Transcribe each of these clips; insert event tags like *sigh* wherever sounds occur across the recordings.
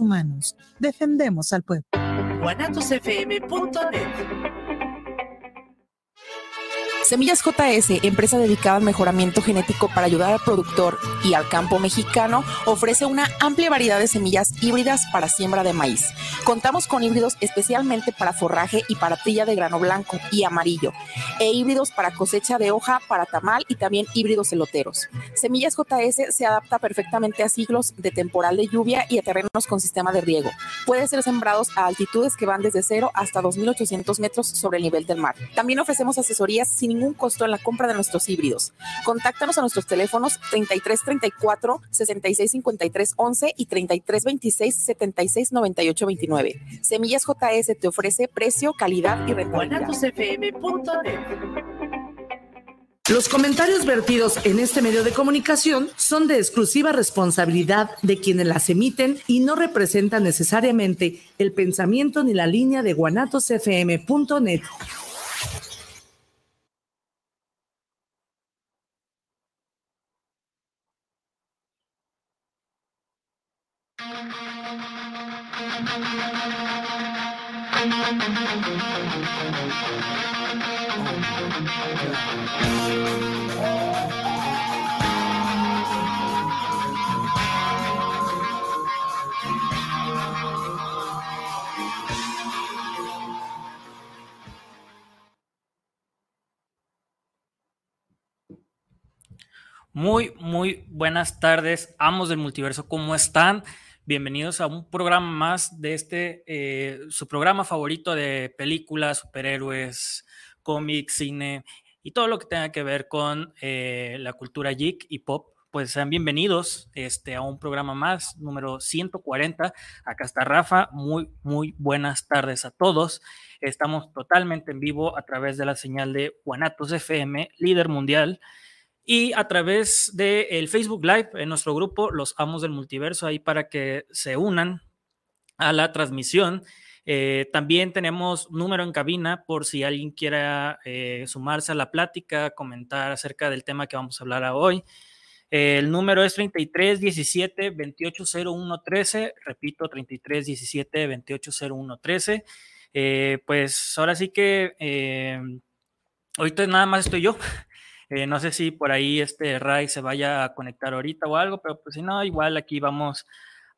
humanos. Defendemos al pueblo. Semillas JS, empresa dedicada al mejoramiento genético para ayudar al productor y al campo mexicano, ofrece una amplia variedad de semillas híbridas para siembra de maíz. Contamos con híbridos especialmente para forraje y para trilla de grano blanco y amarillo, e híbridos para cosecha de hoja, para tamal y también híbridos eloteros. Semillas JS se adapta perfectamente a siglos de temporal de lluvia y a terrenos con sistema de riego. Puede ser sembrados a altitudes que van desde 0 hasta 2.800 metros sobre el nivel del mar. También ofrecemos asesorías sin ningún costo en la compra de nuestros híbridos. Contáctanos a nuestros teléfonos 3334 6653 11 y 3326 7698 29. Semillas JS te ofrece precio, calidad y rentabilidad. Los comentarios vertidos en este medio de comunicación son de exclusiva responsabilidad de quienes las emiten y no representan necesariamente el pensamiento ni la línea de guanatosfm.net. Muy, muy buenas tardes, amos del multiverso, ¿cómo están? Bienvenidos a un programa más de este, eh, su programa favorito de películas, superhéroes, cómics, cine y todo lo que tenga que ver con eh, la cultura geek y pop. Pues sean bienvenidos este, a un programa más, número 140. Acá está Rafa. Muy, muy buenas tardes a todos. Estamos totalmente en vivo a través de la señal de Guanatos FM, líder mundial y a través del el Facebook Live en nuestro grupo Los Amos del Multiverso, ahí para que se unan a la transmisión. Eh, también tenemos número en cabina por si alguien quiera eh, sumarse a la plática, comentar acerca del tema que vamos a hablar hoy. el número es 33 17 28 01 13, repito, 33 17 28 01 13. pues ahora sí que eh, ahorita nada más estoy yo. Eh, no sé si por ahí este Ray se vaya a conectar ahorita o algo, pero pues si no, igual aquí vamos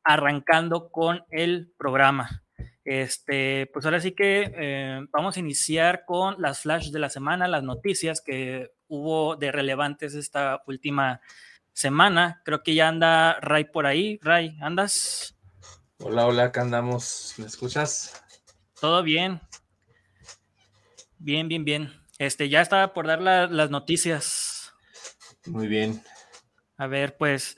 arrancando con el programa. Este, pues ahora sí que eh, vamos a iniciar con las flash de la semana, las noticias que hubo de relevantes esta última semana. Creo que ya anda Ray por ahí. Ray, ¿andas? Hola, hola, acá andamos. ¿Me escuchas? Todo bien. Bien, bien, bien. Este, ya estaba por dar las noticias. Muy bien. A ver, pues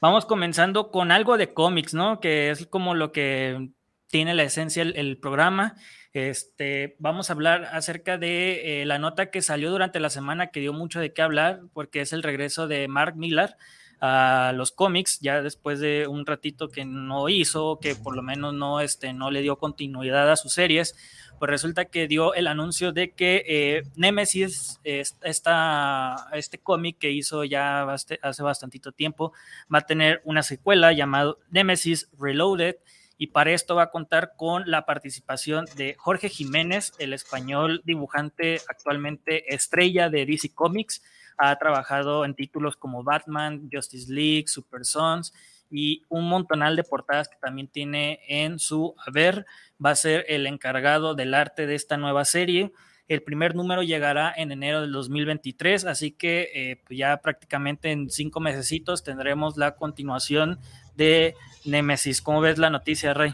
vamos comenzando con algo de cómics, ¿no? Que es como lo que tiene la esencia el, programa. Este, vamos a hablar acerca de eh, la nota que salió durante la semana que dio mucho de qué hablar, porque es el regreso de Mark Millar a los cómics, ya después de un ratito que no hizo, que por lo menos no, este, no le dio continuidad a sus series pues resulta que dio el anuncio de que eh, Nemesis, esta, este cómic que hizo ya hace bastantito tiempo, va a tener una secuela llamado Nemesis Reloaded y para esto va a contar con la participación de Jorge Jiménez, el español dibujante actualmente estrella de DC Comics. Ha trabajado en títulos como Batman, Justice League, Super Sons y un montonal de portadas que también tiene en su haber. Va a ser el encargado del arte de esta nueva serie. El primer número llegará en enero del 2023, así que eh, pues ya prácticamente en cinco mesecitos tendremos la continuación de Nemesis. ¿Cómo ves la noticia, Rey?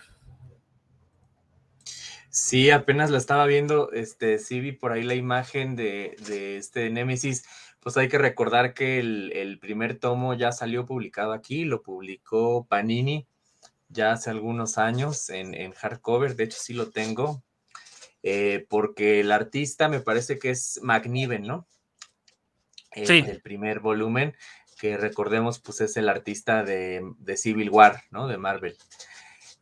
Sí, apenas la estaba viendo, este, sí vi por ahí la imagen de, de este Nemesis pues hay que recordar que el, primer tomo ya salió publicado aquí, lo publicó Panini ya hace algunos años en, hardcover, de hecho sí lo tengo, eh, porque el artista me parece que es McNiven, ¿no? Eh, sí. El primer volumen, que recordemos, pues es el artista de, Civil War, ¿no? De Marvel.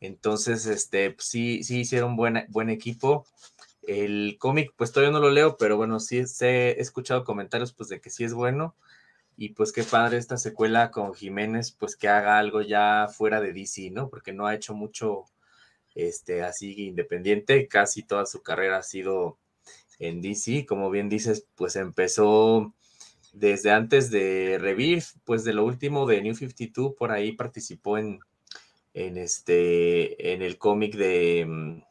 Entonces, este, pues, sí, sí hicieron buen, buen equipo. El cómic, pues todavía no lo leo, pero bueno, sí he escuchado comentarios pues de que sí es bueno. Y pues qué padre esta secuela con Jiménez, pues que haga algo ya fuera de DC, ¿no? Porque no ha hecho mucho este, así independiente, casi toda su carrera ha sido en DC, como bien dices, pues empezó desde antes de Revir, pues de lo último de New 52, por ahí participó en, en este, en el cómic de,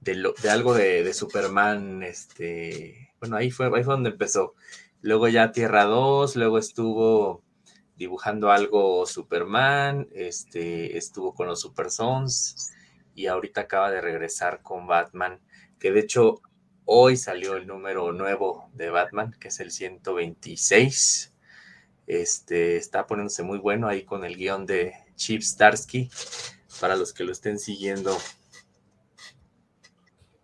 de, de algo de, de, Superman, este, bueno, ahí fue, ahí fue donde empezó. Luego ya Tierra 2, luego estuvo dibujando algo Superman, este, estuvo con los Super Sons y ahorita acaba de regresar con Batman, que de hecho hoy salió el número nuevo de Batman, que es el 126. Este, está poniéndose muy bueno ahí con el guion de Chip Starsky, para los que lo estén siguiendo.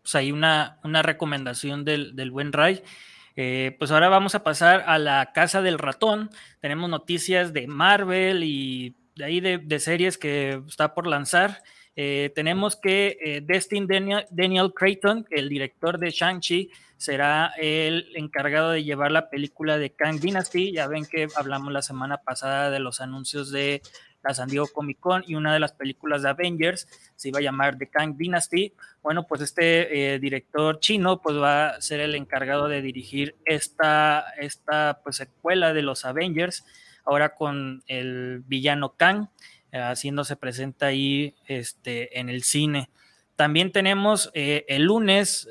Pues hay una, una recomendación del, del buen Ray. Eh, pues ahora vamos a pasar a la casa del ratón. Tenemos noticias de Marvel y de ahí de, series que está por lanzar. Eh, tenemos que eh, Destin Daniel, Creighton, el director de Shang-Chi, será el encargado de llevar la película de Kang Dynasty. Ya ven que hablamos la semana pasada de los anuncios de la San Diego Comic Con y una de las películas de Avengers se iba a llamar The Kang Dynasty. Bueno, pues este eh, director chino pues va a ser el encargado de dirigir esta, esta pues, secuela de los Avengers, ahora con el villano Kang, eh, haciéndose presente ahí este, en el cine. También tenemos eh, el lunes,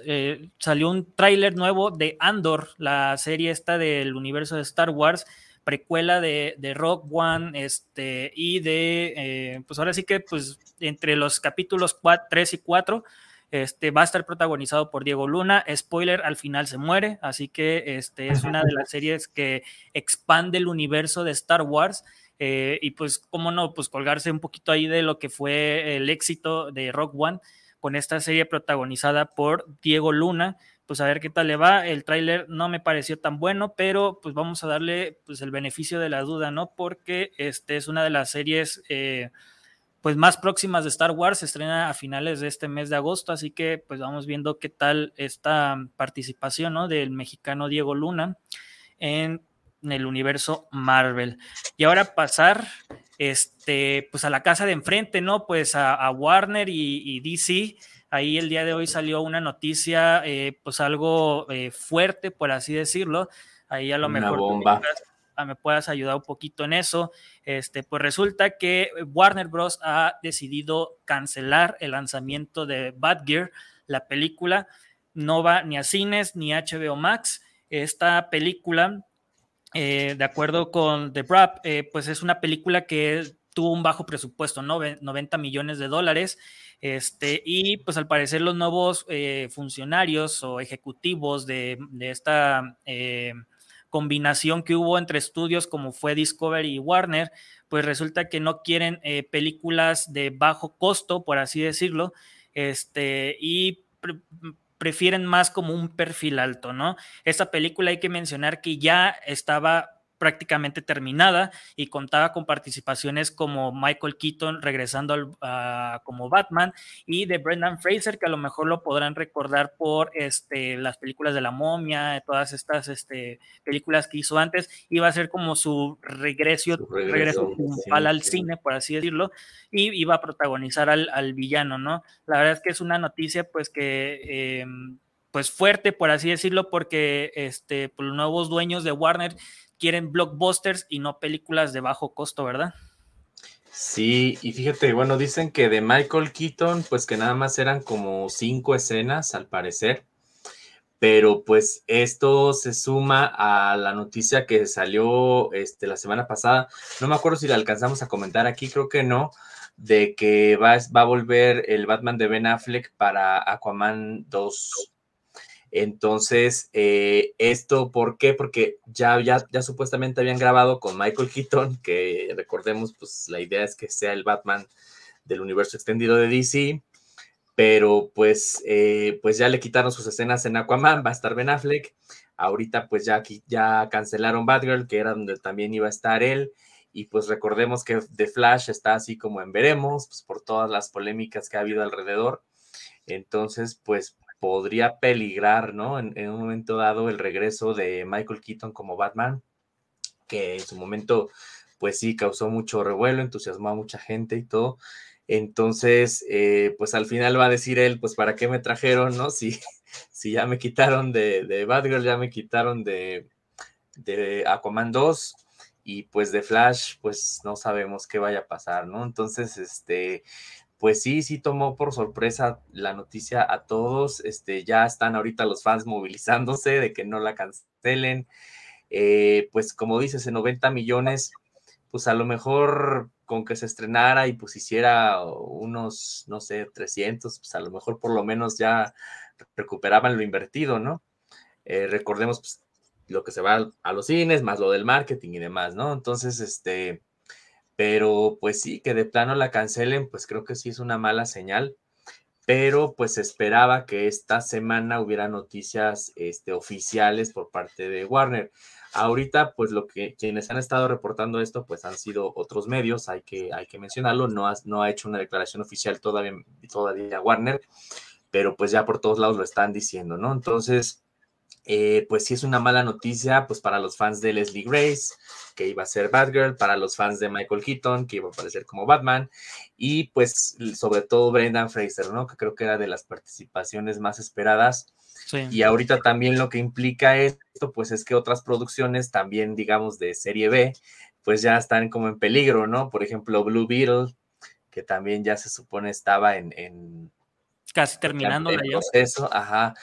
salió un tráiler nuevo de Andor, la serie esta del universo de Star Wars, precuela de, de Rock One, este, y de, eh, pues ahora sí que, pues, entre los capítulos 3 y 4, este, va a estar protagonizado por Diego Luna. Spoiler, al final se muere, así que este, es una de las series que expande el universo de Star Wars. Eh, y pues, cómo no, pues colgarse un poquito ahí de lo que fue el éxito de Rock One con esta serie protagonizada por Diego Luna pues a ver qué tal le va. El tráiler no me pareció tan bueno, pero pues vamos a darle pues el beneficio de la duda, ¿no? Porque este es una de las series eh, pues más próximas de Star Wars, se estrena a finales de este mes de agosto, así que pues vamos viendo qué tal esta participación, ¿no? Del mexicano Diego Luna en, el universo Marvel. Y ahora pasar este, pues a la casa de enfrente, ¿no? Pues a, Warner y, y DC Ahí el día de hoy salió una noticia, eh, pues algo eh, fuerte, por así decirlo. Ahí a lo mejor ah, me puedas ayudar un poquito en eso. Este, pues resulta que Warner Bros. ha decidido cancelar el lanzamiento de Bad Gear, la película. No va ni a cines ni a HBO Max. Esta película, eh, de acuerdo con The Brap, pues es una película que tuvo un bajo presupuesto, 90 millones de dólares. Este, y pues al parecer los nuevos eh, funcionarios o ejecutivos de, esta eh, combinación que hubo entre estudios como fue Discovery y Warner, pues resulta que no quieren eh, películas de bajo costo, por así decirlo, este, y prefieren más como un perfil alto, ¿no? Esta película hay que mencionar que ya estaba prácticamente terminada y contaba con participaciones como Michael Keaton regresando como Batman y de Brendan Fraser, que a lo mejor lo podrán recordar por este, las películas de la momia, todas estas este, películas que hizo antes, iba a ser como su regreso, regreso, al cine, por así decirlo, y iba a protagonizar al, villano, ¿no? La verdad es que es una noticia pues que... Em, pues fuerte, por así decirlo, porque este, pues, los nuevos dueños de Warner quieren blockbusters y no películas de bajo costo, ¿verdad? Sí, y fíjate, bueno, dicen que de Michael Keaton, pues que nada más eran como cinco escenas al parecer, pero pues esto se suma a la noticia que salió este, la semana pasada, no me acuerdo si la alcanzamos a comentar aquí, creo que no, de que va, va a volver el Batman de Ben Affleck para Aquaman 2 entonces, eh, ¿esto por qué? Porque ya, ya, ya supuestamente habían grabado con Michael Keaton, que recordemos, pues la idea es que sea el Batman del universo extendido de DC, pero pues, eh, pues ya le quitaron sus escenas en Aquaman, va a estar Ben Affleck. Ahorita pues ya, ya cancelaron Batgirl, que era donde también iba a estar él. Y pues recordemos que The Flash está así como en veremos, pues por todas las polémicas que ha habido alrededor. Entonces, pues podría peligrar, ¿no? En, un momento dado el regreso de Michael Keaton como Batman. que en su momento, pues sí, causó mucho revuelo, entusiasmó a mucha gente y todo. Entonces, eh, pues al final va a decir él, pues ¿para qué me trajeron, no? Si, *laughs* si ya me quitaron de, de Batgirl, ya me quitaron de, de Aquaman 2 y pues de Flash, pues no sabemos qué vaya a pasar, ¿no? Entonces, este, pues sí, sí tomó por sorpresa la noticia a todos, este, ya están ahorita los fans movilizándose de que no la cancelen, eh, pues como dices, en 90 millones, pues a lo mejor con que se estrenara y pues hiciera unos, no sé, 300, pues a lo mejor por lo menos ya recuperaban lo invertido, ¿no? Eh, recordemos pues, lo que se va a los cines, más lo del marketing y demás, ¿no? Entonces, este, pero pues sí, que de plano la cancelen, pues creo que sí es una mala señal, pero pues esperaba que esta semana hubiera noticias este, oficiales por parte de Warner. Ahorita, pues lo que quienes han estado reportando esto, pues han sido otros medios, hay que, hay que mencionarlo, no ha, no ha hecho una declaración oficial todavía, todavía Warner, pero pues ya por todos lados lo están diciendo, ¿no? Entonces, eh, pues sí es una mala noticia, pues para los fans de Leslie Grace, que iba a ser Batgirl, para los fans de Michael Keaton, que iba a aparecer como Batman, y pues sobre todo Brendan Fraser, ¿no? Que creo que era de las participaciones más esperadas. Y ahorita también lo que implica esto, pues es que otras producciones también, digamos, de serie B, pues ya están como en peligro, ¿no? Por ejemplo, Blue Beetle, que también ya se supone estaba en... Casi terminando el proceso, ajá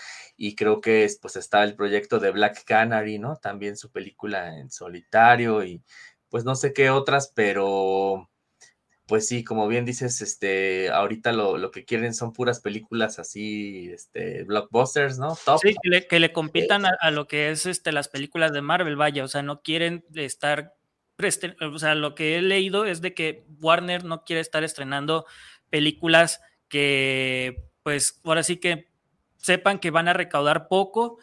y creo que pues está el proyecto de Black Canary, ¿no? También su película en solitario y pues no sé qué otras, pero pues sí, como bien dices, este, ahorita lo, que quieren son puras películas así, este, blockbusters, ¿no? Sí, que le, compitan a, lo que es este, las películas de Marvel, vaya, o sea, no quieren estar, o sea, lo que he leído es de que Warner no quiere estar estrenando películas que, pues, ahora sí que sepan que van a recaudar poco,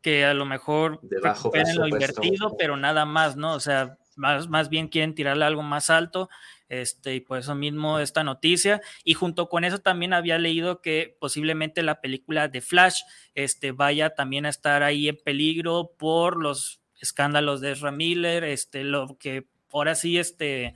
que a lo mejor recuperen lo invertido, pero nada más, ¿no? O sea, más, más bien quieren tirarle algo más alto, este, y por eso mismo esta noticia. Y junto con eso también había leído que posiblemente la película de Flash este, vaya también a estar ahí en peligro por los escándalos de Ezra Miller, este, lo que ahora sí, este,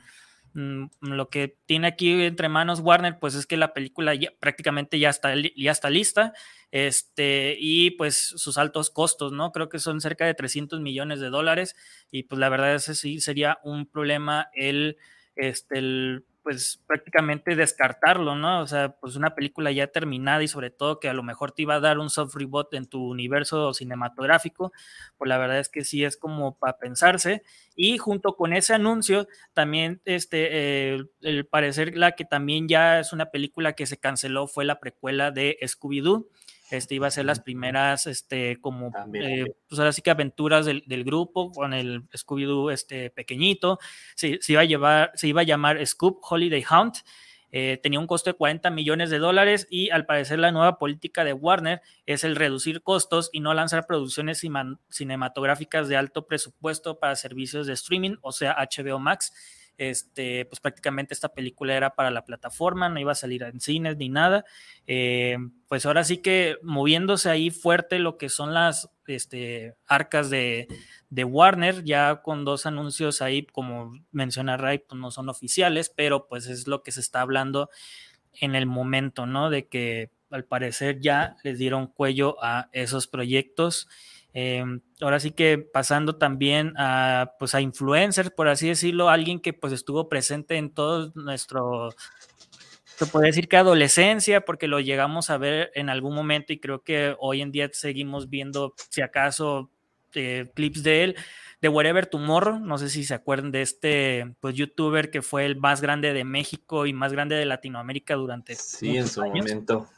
Mm, lo que tiene aquí entre manos Warner, pues es que la película ya, prácticamente ya está, ya está lista, este, y pues sus altos costos, ¿no? Creo que son cerca de 300 millones de dólares, y pues la verdad es que sí sería un problema el, este, el pues prácticamente descartarlo, ¿no? O sea, pues una película ya terminada y sobre todo que a lo mejor te iba a dar un soft reboot en tu universo cinematográfico, pues la verdad es que sí es como para pensarse. Y junto con ese anuncio, también este, eh, el parecer la que también ya es una película que se canceló fue la precuela de Scooby-Doo este iba a ser las primeras, este, como, eh, pues ahora sí que aventuras del, grupo con el Scooby-Doo este, pequeñito. Se, iba a llevar, se iba a llamar Scoop Holiday Hunt. Eh, tenía un costo de 40 millones de dólares y al parecer la nueva política de Warner es el reducir costos y no lanzar producciones cinematográficas de alto presupuesto para servicios de streaming, o sea, HBO Max este, pues prácticamente esta película era para la plataforma, no iba a salir en cines ni nada. Eh, pues ahora sí que moviéndose ahí fuerte lo que son las este, arcas de, Warner, ya con dos anuncios ahí, como menciona Ray, pues no son oficiales, pero pues es lo que se está hablando en el momento, ¿no? De que al parecer ya les dieron cuello a esos proyectos. Em, ahora sí que pasando también a, pues a influencers, por así decirlo, alguien que pues estuvo presente en todo nuestro, se puede decir que adolescencia, porque lo llegamos a ver en algún momento y creo que hoy en día seguimos viendo, si acaso, eh, clips de él, de Wherever Tomorrow, no sé si se acuerdan de este pues youtuber que fue el más grande de México y más grande de Latinoamérica durante sí en su momento.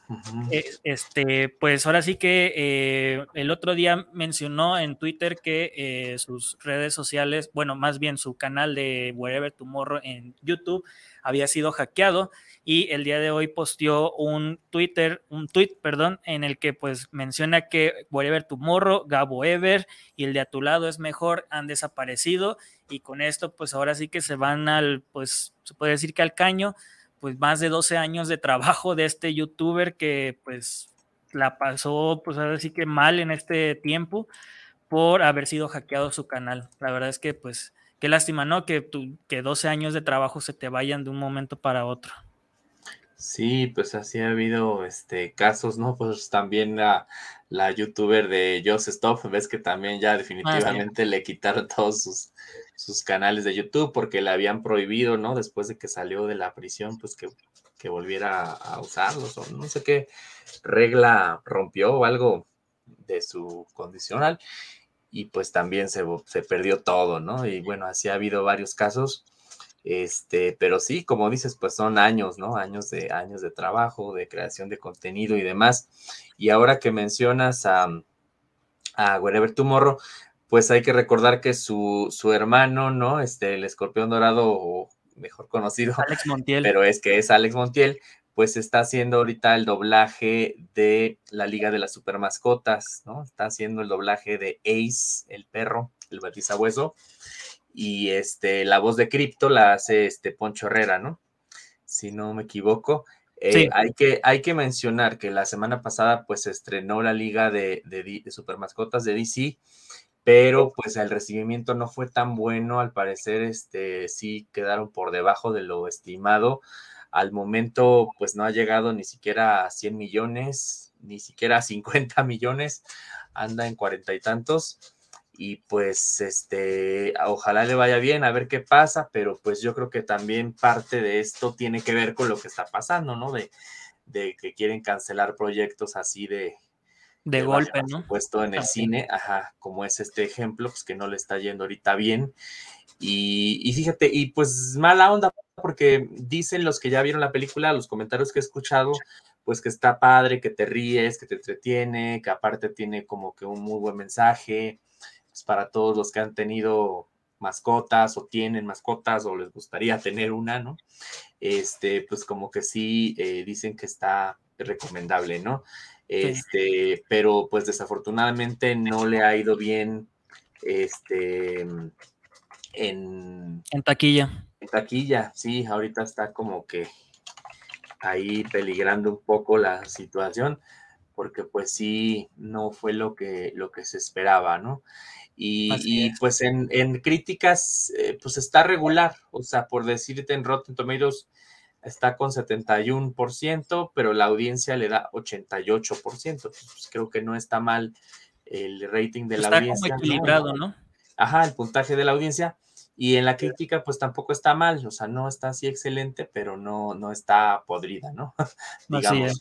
Eh, este pues ahora sí que eh, el otro día mencionó en Twitter que eh, sus redes sociales bueno más bien su canal de Wherever Tomorrow en YouTube había sido hackeado y el día de hoy posteó un Twitter, un tweet, perdón, en el que pues menciona que Whatever Tomorrow, Gabo Ever y el de a tu lado es mejor han desaparecido y con esto pues ahora sí que se van al, pues se puede decir que al caño, pues más de 12 años de trabajo de este youtuber que pues la pasó pues ahora sí que mal en este tiempo por haber sido hackeado su canal. La verdad es que pues qué lástima, ¿no? Que, tu, que 12 años de trabajo se te vayan de un momento para otro. Sí, pues así ha habido este, casos, ¿no? Pues también la, la youtuber de Just Stop, ves que también ya ah, definitivamente le quitaron todos sus, sus canales de YouTube porque le habían prohibido, ¿no? Después de que salió de la prisión, pues que, que volviera a usarlos o no sé qué regla rompió o algo de su condicional y pues también se, se perdió todo, ¿no? Y bueno, así ha habido varios casos este, pero sí, como dices, pues son años, ¿no? Años de años de trabajo, de creación de contenido y demás. Y ahora que mencionas a, a Wherever Tomorrow, pues hay que recordar que su, su hermano, ¿no? Este, el escorpión dorado, o mejor conocido, Alex Montiel. pero es que es Alex Montiel, pues está haciendo ahorita el doblaje de la Liga de las Supermascotas, ¿no? Está haciendo el doblaje de Ace, el perro, el batizabueso y este, la voz de Crypto la hace este Poncho Herrera, ¿no? Si no me equivoco. Eh, hay, que, hay que mencionar que la semana pasada pues se estrenó la liga de, de, de supermascotas de DC, pero pues el recibimiento no fue tan bueno, al parecer este, sí quedaron por debajo de lo estimado. Al momento pues no ha llegado ni siquiera a 100 millones, ni siquiera a 50 millones, anda en cuarenta y tantos y pues este, ojalá le vaya bien, a ver qué pasa, pero pues yo creo que también parte de esto tiene que ver con lo que está pasando, ¿no? De, de que quieren cancelar proyectos así de... De, golpe, ¿no? Puesto en el cine, ajá, como es este ejemplo, pues que no le está yendo ahorita bien. Y, y fíjate, y pues mala onda, porque dicen los que ya vieron la película, los comentarios que he escuchado, pues que está padre, que te ríes, que te entretiene, que aparte tiene como que un muy buen mensaje, pues, para todos los que han tenido mascotas o tienen mascotas o les gustaría tener una, ¿no? Este, pues como que sí eh, dicen que está recomendable, ¿no? Este, pero pues desafortunadamente no le ha ido bien, este, en... En taquilla. En taquilla, sí, ahorita está como que ahí peligrando un poco la situación, porque pues sí, no fue lo que, lo que se esperaba, ¿no? Y, pues en, críticas, eh, pues está regular, o sea, por decirte en Rotten Tomatoes está con 71%, pero la audiencia le da 88%. Pues creo que no está mal el rating de la audiencia. Está como equilibrado, ¿no? Ajá, el puntaje de la audiencia. Y en la crítica, pues tampoco está mal, o sea, no está así excelente, pero no, no está podrida, ¿no? *laughs* Digamos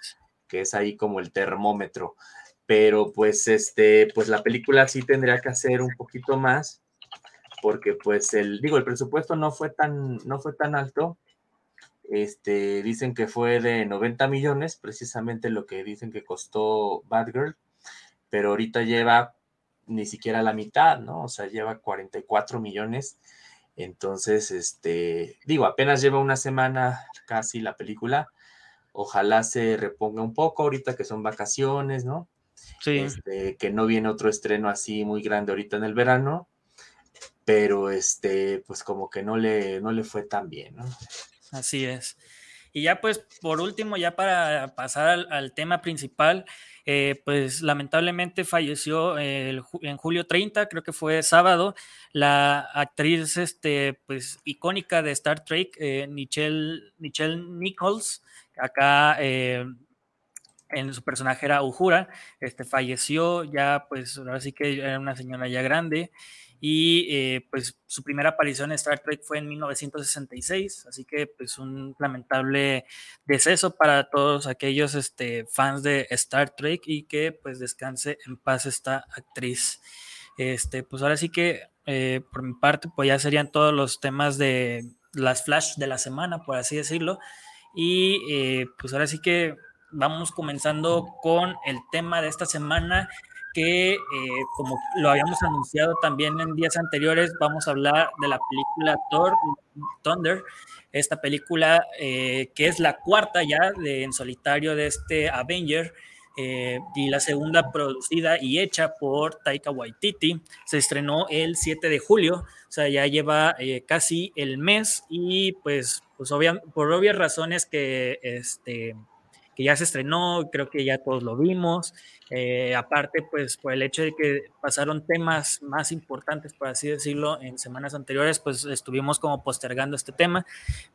que es ahí como el termómetro pero pues este, pues la película sí tendría que hacer un poquito más, porque pues el, digo, el presupuesto no fue tan, no fue tan alto, este, dicen que fue de 90 millones, precisamente lo que dicen que costó Bad Girl, pero ahorita lleva ni siquiera la mitad, ¿no? O sea, lleva 44 millones. Entonces, este, digo, apenas lleva una semana casi la película. Ojalá se reponga un poco ahorita que son vacaciones, ¿no? Este, que no viene otro estreno así muy grande ahorita en el verano, pero este, pues como que no le, no le fue tan bien, ¿no? Así es. Y ya pues por último, ya para pasar al, tema principal, eh, pues lamentablemente falleció en julio 30, creo que fue sábado, la actriz este, pues icónica de Star Trek, eh, Michelle, Nichols, acá eh, en su personaje era Uhura, este, falleció ya, pues ahora sí que era una señora ya grande y eh, pues su primera aparición en Star Trek fue en 1966, así que pues un lamentable deceso para todos aquellos este, fans de Star Trek y que pues descanse en paz esta actriz. Este, pues ahora sí que eh, por mi parte pues ya serían todos los temas de las flash de la semana, por así decirlo. Y eh, pues ahora sí que vamos comenzando con el tema de esta semana que, eh, como lo habíamos anunciado también en días anteriores, vamos a hablar de la película Thor Thunder, esta película eh, que es la cuarta ya en solitario de este Avenger. Eh, y la segunda producida y hecha por Taika Waititi. Se estrenó el 7 de julio, o sea, ya lleva casi el mes y pues, pues por obvias razones que este, que ya se estrenó, creo que ya todos lo vimos. Eh, aparte, pues por el hecho de que pasaron temas más importantes, por así decirlo, en semanas anteriores, pues estuvimos como postergando este tema,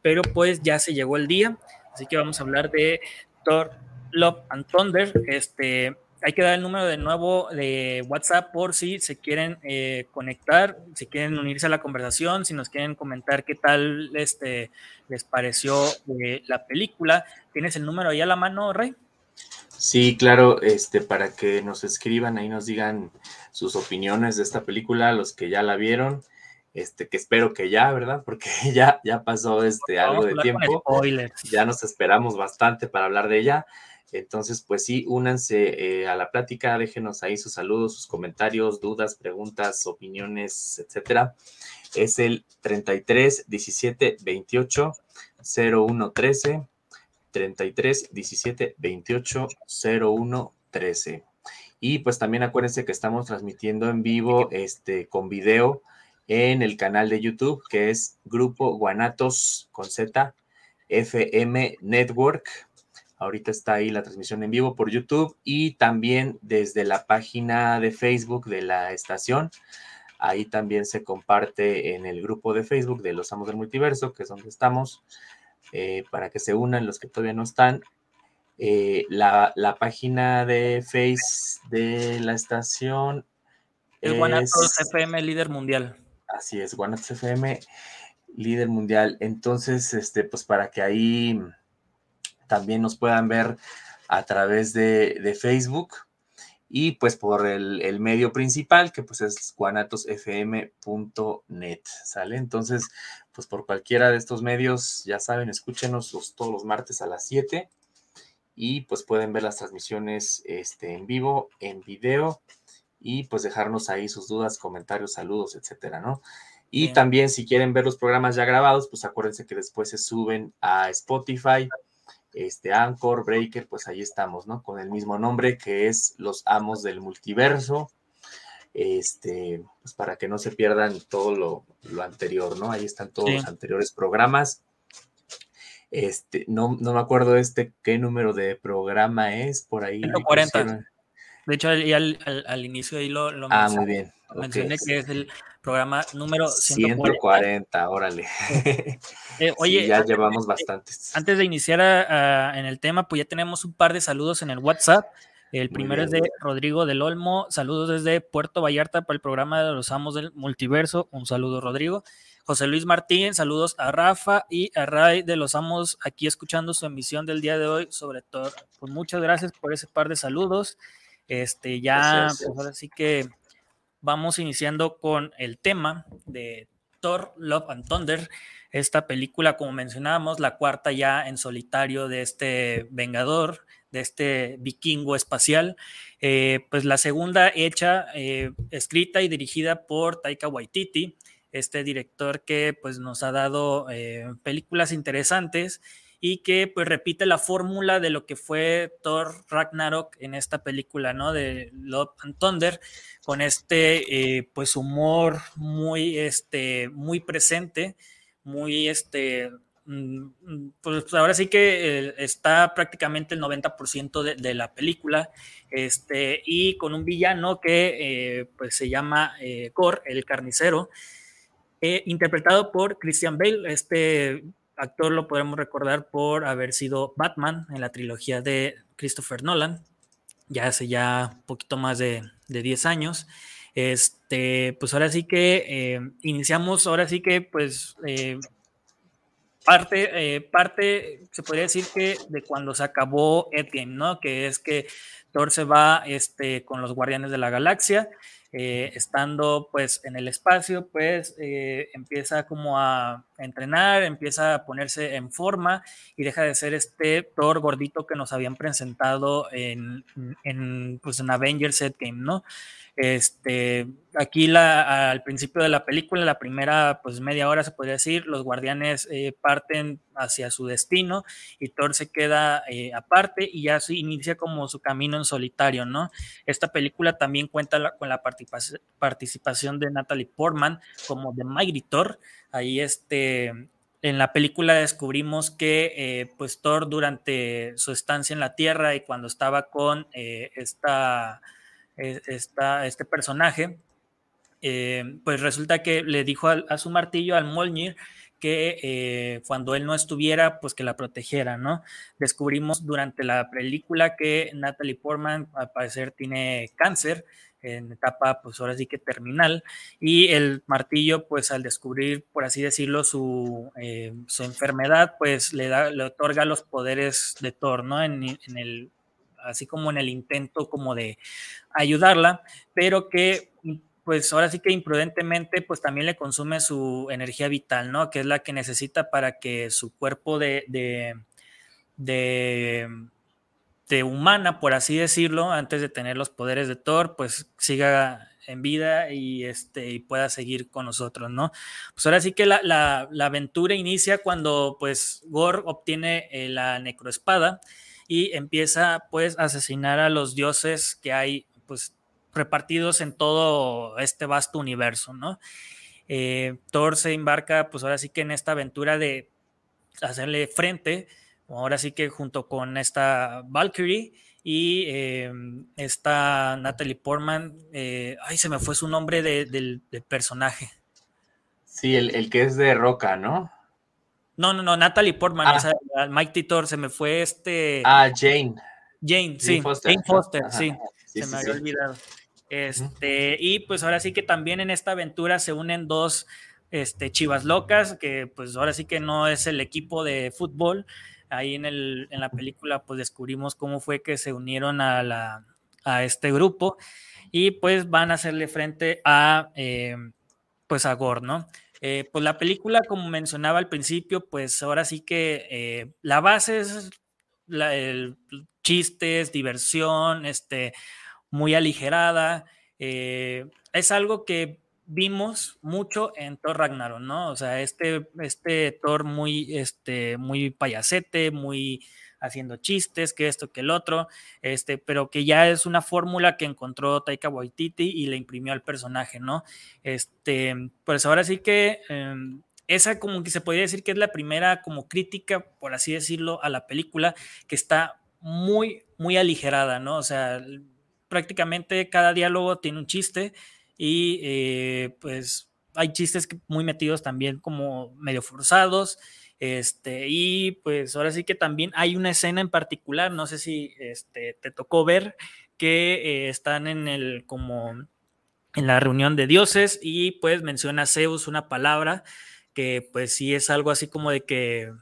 pero pues ya se llegó el día, así que vamos a hablar de Thor, Love and Thunder, este hay que dar el número de nuevo de WhatsApp por si se quieren eh, conectar, si quieren unirse a la conversación, si nos quieren comentar qué tal este, les pareció eh, la película. ¿Tienes el número ahí a la mano, Rey? Sí, claro, este, para que nos escriban ahí, nos digan sus opiniones de esta película, los que ya la vieron, este, que espero que ya, ¿verdad? Porque *laughs* ya, ya pasó este, algo de tiempo. Ya nos esperamos bastante para hablar de ella. Entonces, pues sí, únanse eh, a la plática, déjenos ahí sus saludos, sus comentarios, dudas, preguntas, opiniones, etcétera. Es el 33 17 28 01 13. 33 17 28 01 13. Y pues también acuérdense que estamos transmitiendo en vivo este, con video en el canal de YouTube que es Grupo Guanatos con Z FM Network Ahorita está ahí la transmisión en vivo por YouTube y también desde la página de Facebook de la estación. Ahí también se comparte en el grupo de Facebook de los Amos del Multiverso, que es donde estamos, eh, para que se unan los que todavía no están. Eh, la, página de Face de la estación. El Guanatos FM líder mundial. Así es, Guanatos FM líder mundial. Entonces, este, pues para que ahí también nos puedan ver a través de, Facebook y pues por el, medio principal que pues es guanatosfm.net, ¿sale? Entonces, pues por cualquiera de estos medios, ya saben, escúchenos todos los martes a las 7 y pues pueden ver las transmisiones este, en vivo, en video y pues dejarnos ahí sus dudas, comentarios, saludos, etcétera, ¿no? Y también si quieren ver los programas ya grabados, pues acuérdense que después se suben a Spotify, este Anchor, Breaker, pues ahí estamos, ¿no? Con el mismo nombre que es Los Amos del Multiverso. Este, pues para que no se pierdan todo lo, anterior, ¿no? Ahí están todos los anteriores programas. Este, no, no me acuerdo este qué número de programa es por ahí. 140. De hecho, al, al, inicio ahí lo, lo ah, muy bien. mencioné que es el programa número 140. 140 órale. *laughs* Eh, oye, ya llevamos bastantes. Antes de iniciar en el tema, pues ya tenemos un par de saludos en el WhatsApp. El primero es de Rodrigo del Olmo. Saludos desde Puerto Vallarta para el programa de los Amos del Multiverso. Un saludo, Rodrigo. José Luis Martín, saludos a Rafa y a Ray de los Amos aquí escuchando su emisión del día de hoy sobre todo. Pues muchas gracias por ese par de saludos. Este, ya, pues ahora sí que vamos iniciando con el tema de Thor, Love and Thunder. Esta película, como mencionábamos, la cuarta ya en solitario de este Vengador, de este vikingo espacial. Eh, pues la segunda hecha, eh, escrita y dirigida por Taika Waititi, este director que pues nos ha dado eh, películas interesantes y que pues repite la fórmula de lo que fue Thor Ragnarok en esta película, ¿no? De Love and Thunder, con este eh, pues humor muy, este, muy presente, muy, este, mm, pues ahora sí que eh, está prácticamente el 90% de, de, la película, este, y con un villano que eh, pues se llama Kor, el carnicero, interpretado por Christian Bale, este actor lo podemos recordar por haber sido Batman en la trilogía de Christopher Nolan, ya hace ya un poquito más de, de 10 años. Este, pues ahora sí que eh, iniciamos, ahora sí que pues eh, parte, eh, parte, se podría decir que de cuando se acabó Endgame, ¿no? Que es que Thor se va este, con los Guardianes de la Galaxia estando pues en el espacio, pues empieza como a entrenar, empieza a ponerse en forma y deja de ser este Thor gordito que nos habían presentado en, en, pues, en Avengers Endgame, ¿no? Este, aquí la, al principio de la película, la primera pues media hora se podría decir, los guardianes eh, parten hacia su destino y Thor se queda eh, aparte y ya se inicia como su camino en solitario, ¿no? Esta película también cuenta con la participación de Natalie Portman como de Mighty Thor, ahí este en la película descubrimos que eh, pues Thor durante su estancia en la Tierra y cuando estaba con eh, esta, eh, esta, este personaje, pues resulta que le dijo a, su martillo, al Molnir, que cuando él no estuviera, pues que la protegiera, ¿no? Descubrimos durante la película que Natalie Portman al parecer tiene cáncer en etapa, pues ahora sí que terminal, y el martillo, pues al descubrir, por así decirlo, su, eh, su enfermedad, pues le, da, le otorga los poderes de Thor, ¿no? En, el, así como en el intento como de ayudarla, pero que pues ahora sí que imprudentemente, pues también le consume su energía vital, ¿no? Que es la que necesita para que su cuerpo de, de de humana, por así decirlo, antes de tener los poderes de Thor, pues siga en vida y, este, y pueda seguir con nosotros, ¿no? Pues ahora sí que la, la, aventura inicia cuando pues Gore obtiene eh, la necroespada y empieza pues a asesinar a los dioses que hay pues repartidos en todo este vasto universo, ¿no? Eh, Thor se embarca pues ahora sí que en esta aventura de hacerle frente ahora sí que junto con esta Valkyrie y eh, esta Natalie Portman, eh, ay, se me fue su nombre del, personaje. Sí, el, que es de Roca, ¿no? No, no, no, Natalie Portman, ah. Mike Titor, se me fue este. Ah, Jane. Jane, sí. Jane Foster, sí. Se me había olvidado. Este, y pues ahora sí que también en esta aventura se unen dos este, chivas locas, que pues ahora sí que no es el equipo de fútbol, ahí en, el, en la película pues descubrimos cómo fue que se unieron a, la, a este grupo y pues van a hacerle frente a eh, pues a Gore, ¿no? Eh, pues la película, como mencionaba al principio, pues ahora sí que eh, la base es la, el, chistes, diversión, este, muy aligerada. es algo que vimos mucho en Thor Ragnarok, ¿no? O sea, este, este Thor muy, este, muy payasete, muy haciendo chistes, que esto, que el otro, este, pero que ya es una fórmula que encontró Taika Waititi y le imprimió al personaje, ¿no? Este, pues ahora sí que em, esa como que se podría decir que es la primera como crítica, por así decirlo, a la película, que está muy, muy aligerada, ¿no? O sea, prácticamente cada diálogo tiene un chiste y eh, pues hay chistes muy metidos también como medio forzados. Este, y pues ahora sí que también hay una escena en particular, no sé si este, te tocó ver, que eh, están en el como en la reunión de dioses y pues menciona Zeus una palabra que pues sí es algo así como de que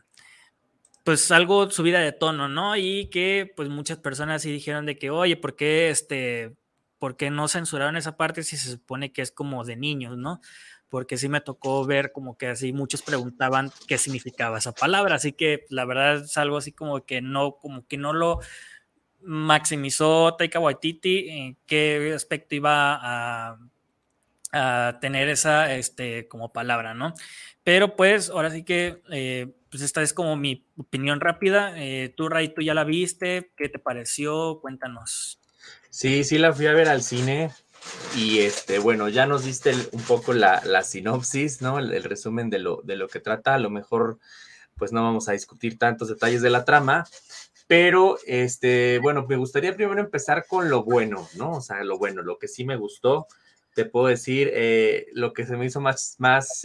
pues algo subida de tono, ¿no? Y que pues muchas personas sí dijeron de que, oye, ¿por qué este, ¿por qué no censuraron esa parte si se supone que es como de niños, ¿no? Porque sí me tocó ver como que así muchos preguntaban qué significaba esa palabra, así que la verdad es algo así como que no, como que no lo maximizó Taika Waititi, en qué aspecto iba a, tener esa este, como palabra, ¿no? Pero pues ahora sí que, eh, pues esta es como mi opinión rápida. Eh, tú, Ray, tú ya la viste, ¿qué te pareció? Cuéntanos. Sí, sí la fui a ver al cine y este, bueno, ya nos diste un poco la, sinopsis, ¿no? El, resumen de lo, de lo que trata. A lo mejor, pues no vamos a discutir tantos detalles de la trama, pero este, bueno, me gustaría primero empezar con lo bueno, ¿no? O sea, lo bueno, lo que sí me gustó. Te puedo decir, eh, lo que se me hizo más, más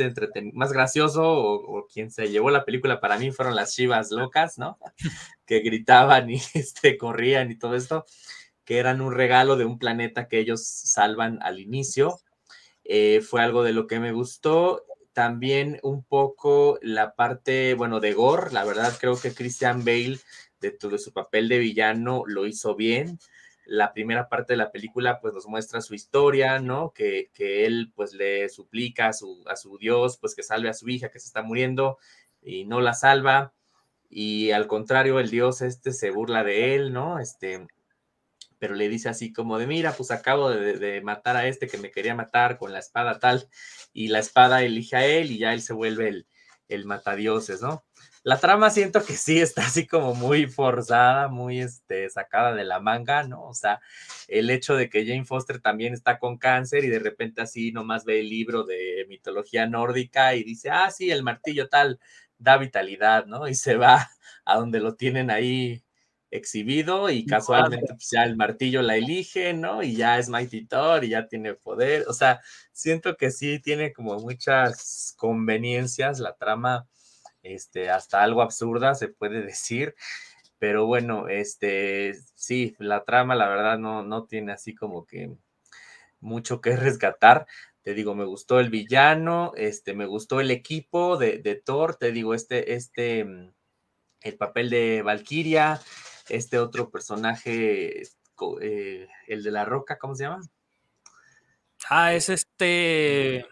más gracioso, o, o, quien se llevó la película para mí fueron las chivas locas, ¿no? *laughs* que gritaban y este, corrían y todo esto que eran un regalo de un planeta que ellos salvan al inicio. Eh, fue algo de lo que me gustó. También un poco la parte, bueno, de Gore. La verdad creo que Christian Bale, de todo su papel de villano, lo hizo bien. La primera parte de la película pues nos muestra su historia, ¿no? Que, que él pues le suplica a su, a su Dios pues que salve a su hija que se está muriendo y no la salva. Y al contrario, el Dios este se burla de él, ¿no? Este, pero le dice así como de, mira, pues acabo de, matar a este que me quería matar con la espada tal, y la espada elige a él y ya él se vuelve el, el matadioses, ¿no? La trama siento que sí está así como muy forzada, muy este, sacada de la manga, ¿no? O sea, el hecho de que Jane Foster también está con cáncer y de repente así nomás ve el libro de mitología nórdica y dice, ah, sí, el martillo tal, da vitalidad, ¿no? Y se va a donde lo tienen ahí exhibido y casualmente pues, ya el martillo la elige, ¿no? Y ya es Mighty Thor y ya tiene poder. O sea, siento que sí tiene como muchas conveniencias la trama, este, hasta algo absurda se puede decir. Pero bueno, este, sí, la trama la verdad no, no tiene así como que mucho que *laughs* rescatar. Te digo, me gustó el villano, este, me gustó el equipo de, de Thor, te digo, este, este, mm, el papel de Valkyria, este otro personaje, eh, el de la roca, ¿cómo se llama? Ah, es este.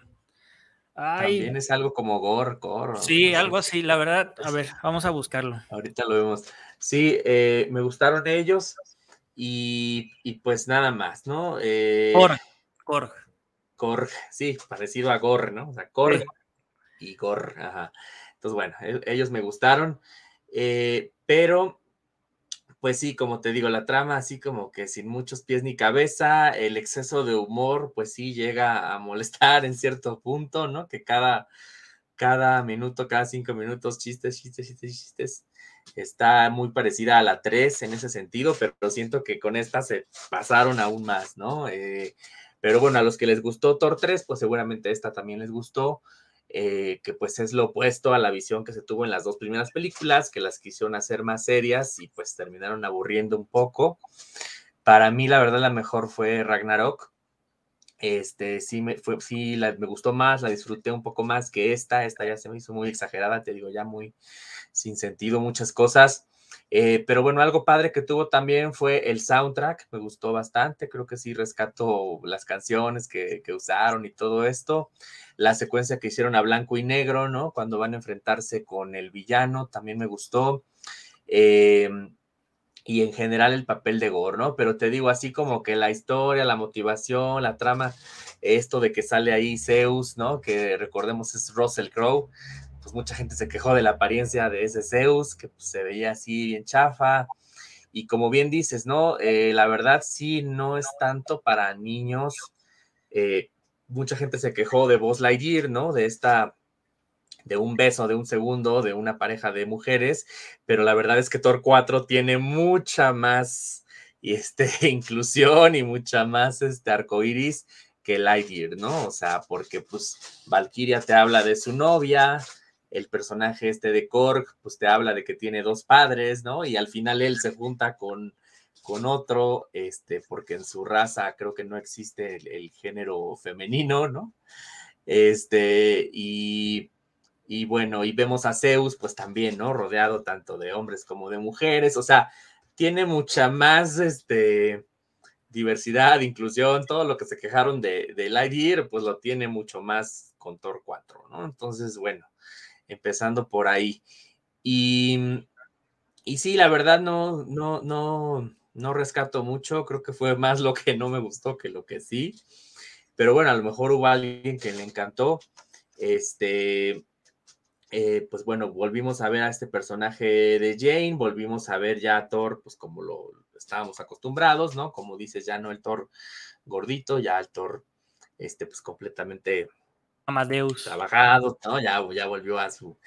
También es algo como Gore, Gore. Sí, algo así, la verdad. A ver, vamos a buscarlo. Ahorita lo vemos. Sí, eh, me gustaron ellos y, pues nada más, ¿no? Eh, Korg, Korg. sí, parecido a Gore, ¿no? O sea, Korg y Gore, ajá. Entonces, bueno, ellos me gustaron, eh, pero pues sí, como te digo, la trama así como que sin muchos pies ni cabeza, el exceso de humor, pues sí llega a molestar *laughs* en cierto punto, ¿no? Que cada, cada minuto, cada cinco minutos, chistes, chistes, chistes, chistes. Está muy parecida a la 3 en ese sentido, pero siento que con esta se pasaron aún más, ¿no? Eh, pero bueno, a los que les gustó Thor 3, pues seguramente esta también les gustó. Eh, que pues es lo opuesto a la visión que se tuvo en las dos primeras películas, que las quisieron hacer más serias y pues terminaron aburriendo un poco. Para mí, la verdad, la mejor fue Ragnarok. Este, sí, me, fue, sí me gustó más, la disfruté un poco más que esta. Esta ya se me hizo muy exagerada, te digo, ya muy sin sentido muchas cosas. Eh, pero bueno, algo padre que tuvo también fue el soundtrack, me gustó bastante, creo que sí rescato las canciones que, usaron y todo esto. La secuencia que hicieron a blanco y negro, ¿no? Cuando van a enfrentarse con el villano, también me gustó. Em, y en general el papel de Gore, ¿no? Pero te digo, así como que la historia, la motivación, la trama, esto de que sale ahí Zeus, ¿no? Que recordemos es Russell Crowe, pues mucha gente se quejó de la apariencia de ese Zeus, que pues, se veía así bien chafa. Y como bien dices, ¿no? Eh, la verdad sí no es tanto para niños. Eh, mucha gente se quejó de Buzz Lightyear, ¿no? De esta, de un beso de un segundo de una pareja de mujeres, pero la verdad es que Thor 4 tiene mucha más este, *laughs* inclusión y mucha más este, arcoiris que Lightyear, ¿no? O sea, porque pues Valkyria te habla de su novia, el personaje este de Korg, pues te habla de que tiene dos padres, ¿no? Y al final él se junta con, con otro, este, porque en su raza creo que no existe el, género femenino, ¿no? Este, y, y, bueno, y vemos a Zeus, pues también, ¿no? Rodeado tanto de hombres como de mujeres, o sea, tiene mucha más, este, diversidad, inclusión, todo lo que se quejaron de, de Lightyear, pues lo tiene mucho más con Thor 4, ¿no? Entonces, bueno, empezando por ahí. Y, y sí, la verdad no, no, no, no rescato mucho, creo que fue más lo que no me gustó que lo que sí, pero bueno, a lo mejor hubo alguien que le encantó. Este, eh, pues bueno, volvimos a ver a este personaje de Jane, volvimos a ver ya a Thor, pues como lo estábamos acostumbrados, ¿no? Como dices, ya no el Thor gordito, ya el Thor, este, pues completamente Amadeus. Trabajado, ¿no? Ya, ya volvió a su.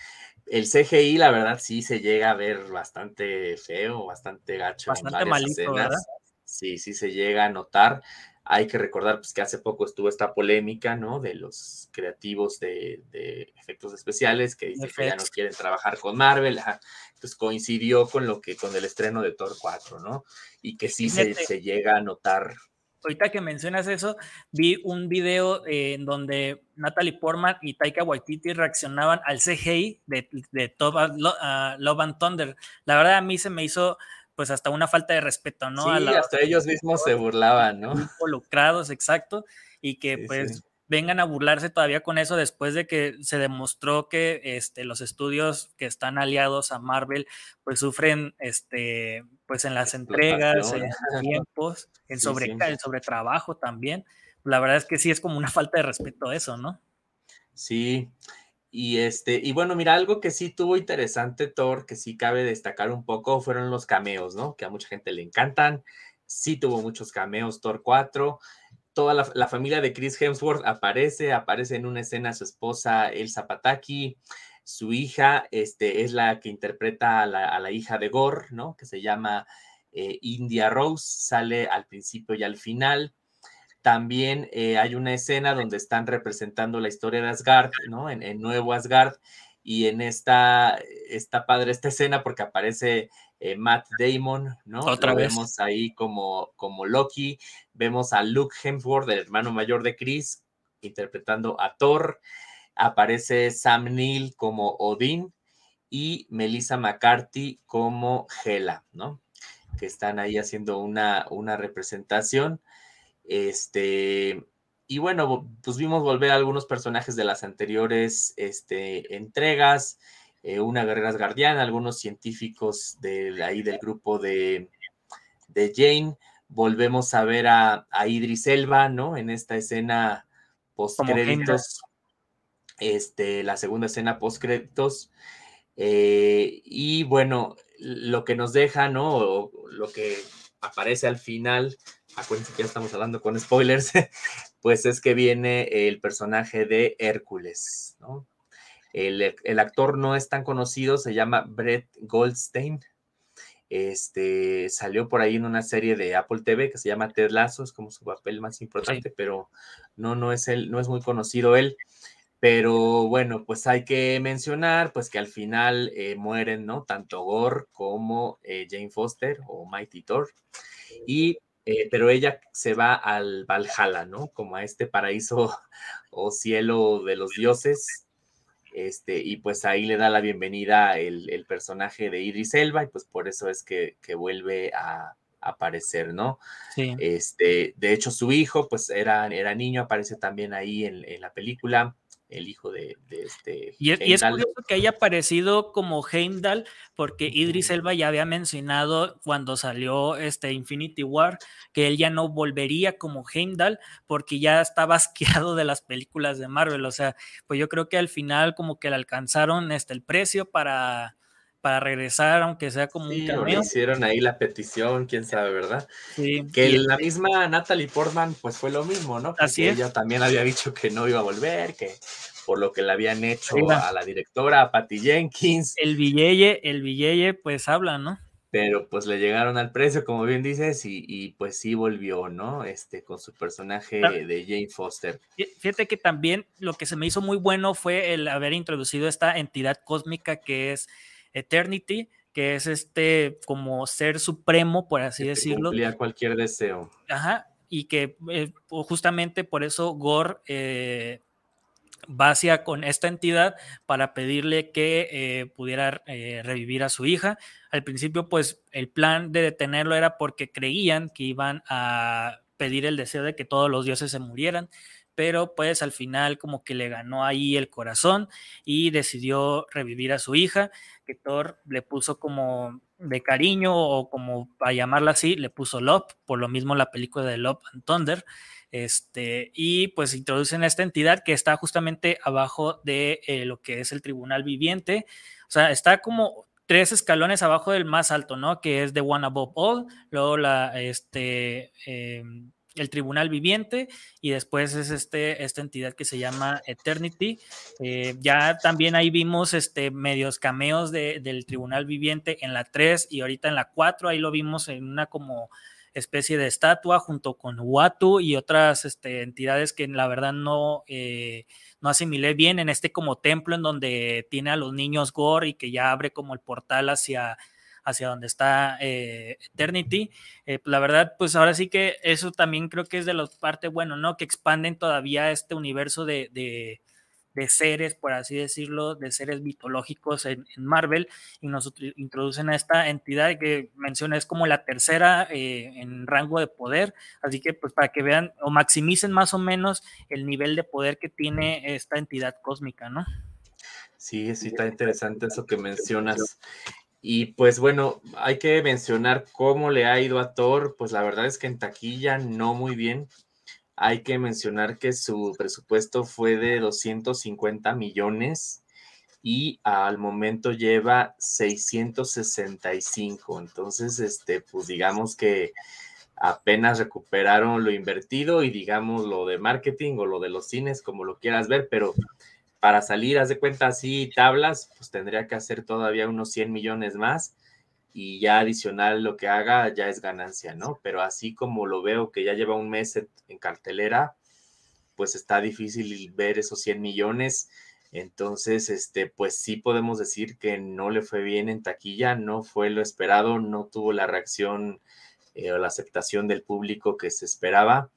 El CGI, la verdad, sí se llega a ver bastante feo, bastante gacho. Bastante malito, ¿verdad? Sí, sí se llega a notar. Hay que recordar pues, que hace poco estuvo esta polémica, ¿no? De los creativos de, efectos especiales que dicen que ya no quieren trabajar con Marvel. Entonces coincidió con lo que, con el estreno de Thor 4, ¿no? Y que sí se, se, llega a notar ahorita que mencionas eso, vi un video eh, en donde Natalie Portman y Taika Waititi reaccionaban al CGI de, de ah, Love and Thunder. La verdad a mí se me hizo pues hasta una falta de respeto, ¿no? Sí, hasta ellos mismos se burlaban, ¿no? *laughs* Involucrados, exacto, y que pues vengan a burlarse todavía con eso después de que se demostró que este, los estudios que están aliados a Marvel pues sufren este, pues en las entregas, en tiempos, en, sobre, sobretrabajo también. La verdad es que sí es como una falta de respeto eso, ¿no? Sí, y este, y bueno, mira, algo que sí tuvo interesante Thor, que sí cabe destacar un poco, fueron los cameos, ¿no? Que a mucha gente le encantan. Sí tuvo muchos cameos Thor 4 toda la, familia de Chris Hemsworth aparece, aparece en una escena su esposa Elsa Pataki, Su hija este, es la que interpreta a la, hija de Gore, ¿no? Que se llama eh, India Rose, sale al principio y al final. También eh, hay una escena donde están representando la historia de Asgard, ¿no? En, Nuevo Asgard. Y en esta, esta padre esta escena porque aparece eh, Matt Damon, ¿no? Otra vez. Vemos ahí como, como Loki. Vemos a Luke Hemsworth, el hermano mayor de Chris, interpretando a Thor. Aparece Sam Neill como Odín y Melissa McCarthy como Hela, ¿no? Que están ahí haciendo una, una representación. Este, y bueno, pues vimos volver a algunos personajes de las anteriores este, entregas, eh, una guerrera guardiana, algunos científicos de ahí del grupo de, de Jane. Volvemos a ver a, Idris Elba, ¿no? En esta escena post créditos, este, la segunda escena post créditos. Eh, y bueno, lo que nos deja, ¿no? lo que aparece al final acuérdense que ya estamos hablando con spoilers, *laughs* pues es que viene el personaje de Hércules, ¿no? El, actor no es tan conocido, se llama Brett Goldstein. Este salió por ahí en una serie de Apple TV que se llama Ted Lasso, es como su papel más importante, pero no, no es él, no es muy conocido él. Pero bueno, pues hay que mencionar pues que al final eh, mueren, ¿no? Tanto Gore como eh, Jane Foster o Mighty Thor. Y eh, pero ella se va al Valhalla, ¿no? Como a este paraíso *laughs* o cielo de los dioses. Este, y pues ahí le da la bienvenida el, personaje de Idris Elba, y pues por eso es que, vuelve a, aparecer, ¿no? Sí. Este, de hecho, su hijo, pues era, era niño, aparece también ahí en, en la película el hijo de, este. Y es, curioso que haya aparecido como Heimdall, porque Idris Elba ya había mencionado cuando salió este Infinity War que él ya no volvería como Heimdall porque ya estaba *laughs* asqueado de las películas de Marvel. O sea, pues yo creo que al final como que le alcanzaron este, el precio para para regresar, aunque sea como un cameo. Hicieron ahí la petición, quién sabe, ¿verdad? Sí. Que la misma Natalie Portman, pues fue lo mismo, ¿no? Así es. Ella también había dicho que no iba a volver, que por lo que le habían hecho a la directora, a Patty Jenkins. El billete, el billete, pues habla, ¿no? Pero pues le llegaron al precio, como bien dices, y, pues sí volvió, ¿no? Este, con su personaje de Jane Foster. Fíjate que también lo que se me hizo muy bueno fue el haber introducido esta entidad cósmica que es Eternity, que es este como ser supremo, por así decirlo. Cumplía cualquier deseo. Ajá, y que eh, justamente por eso Gore eh, va hacia con esta entidad para pedirle que eh, pudiera revivir a su hija. Al principio, pues el plan de detenerlo era porque creían que iban a pedir el deseo de que todos los dioses se murieran, pero pues al final como que le ganó ahí el corazón y decidió revivir a su hija, que Thor le puso como de cariño o como para llamarla así, le puso Love, por lo mismo la película de Love and Thunder, este, y pues introducen esta entidad que está justamente abajo de eh, lo que es el tribunal viviente, o sea, está como tres escalones abajo del más alto, ¿no? Que es de One Above All, luego la, este, em, el tribunal viviente y después es este, esta entidad que se llama Eternity. Eh, ya también ahí vimos este, medios cameos del tribunal viviente en la 3 y ahorita en la 4, ahí lo vimos en una como especie de estatua junto con Watu y otras este, entidades que la verdad no, eh, no asimilé bien en este como templo en donde tiene a los niños Gore y que ya abre como el portal hacia hacia donde está eh, Eternity. Eh, la verdad, pues ahora sí que eso también creo que es de la parte bueno, ¿no? Que expanden todavía este universo de, de, seres, por así decirlo, de seres mitológicos en, Marvel y nos introducen a esta entidad que menciona es como la tercera eh, en rango de poder, así que pues para que vean o maximicen más o menos el nivel de poder que tiene esta entidad cósmica, ¿no? Sí, sí, está interesante eso que mencionas. Y pues bueno, hay que mencionar cómo le ha ido a Thor. Pues la verdad es que en taquilla no muy bien. Hay que mencionar que su presupuesto fue de 250 millones y al momento lleva 665. Entonces, este, pues digamos que apenas recuperaron lo invertido y digamos lo de marketing o lo de los cines, como lo quieras ver, pero para salir, haz de cuenta así, tablas, pues tendría que hacer todavía unos 100 millones más y ya adicional lo que haga ya es ganancia, ¿no? Pero así como lo veo que ya lleva un mes en cartelera, pues está difícil ver esos 100 millones. Entonces, este, pues sí podemos decir que no le fue bien en taquilla, no fue lo esperado, no tuvo la reacción eh, o la aceptación del público que se esperaba.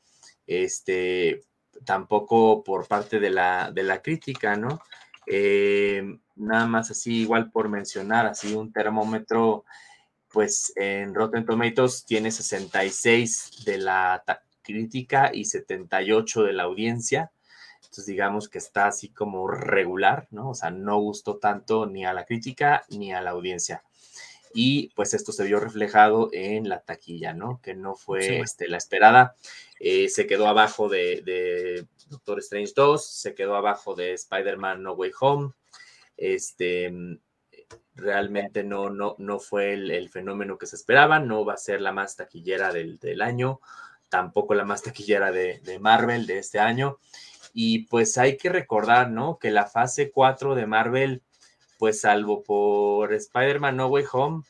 Este, tampoco por parte de la, de la crítica, ¿no? Eh, nada más así, igual por mencionar, así un termómetro, pues en Rotten Tomatoes tiene 66 de la crítica y 78 de la audiencia. Entonces digamos que está así como regular, ¿no? O sea, no gustó tanto ni a la crítica ni a la audiencia. Y pues esto se vio reflejado en la taquilla, ¿no? Que no fue este, la esperada. Eh, se quedó abajo de, Doctor Strange 2, se quedó abajo de Spider-Man No Way Home. Este, realmente no, no, no fue el, fenómeno que se esperaba, no va a ser la más taquillera del, del año tampoco la más taquillera de, Marvel de este año. Y pues hay que recordar, ¿no? Que la fase 4 de Marvel, pues salvo por Spider-Man No Way Home,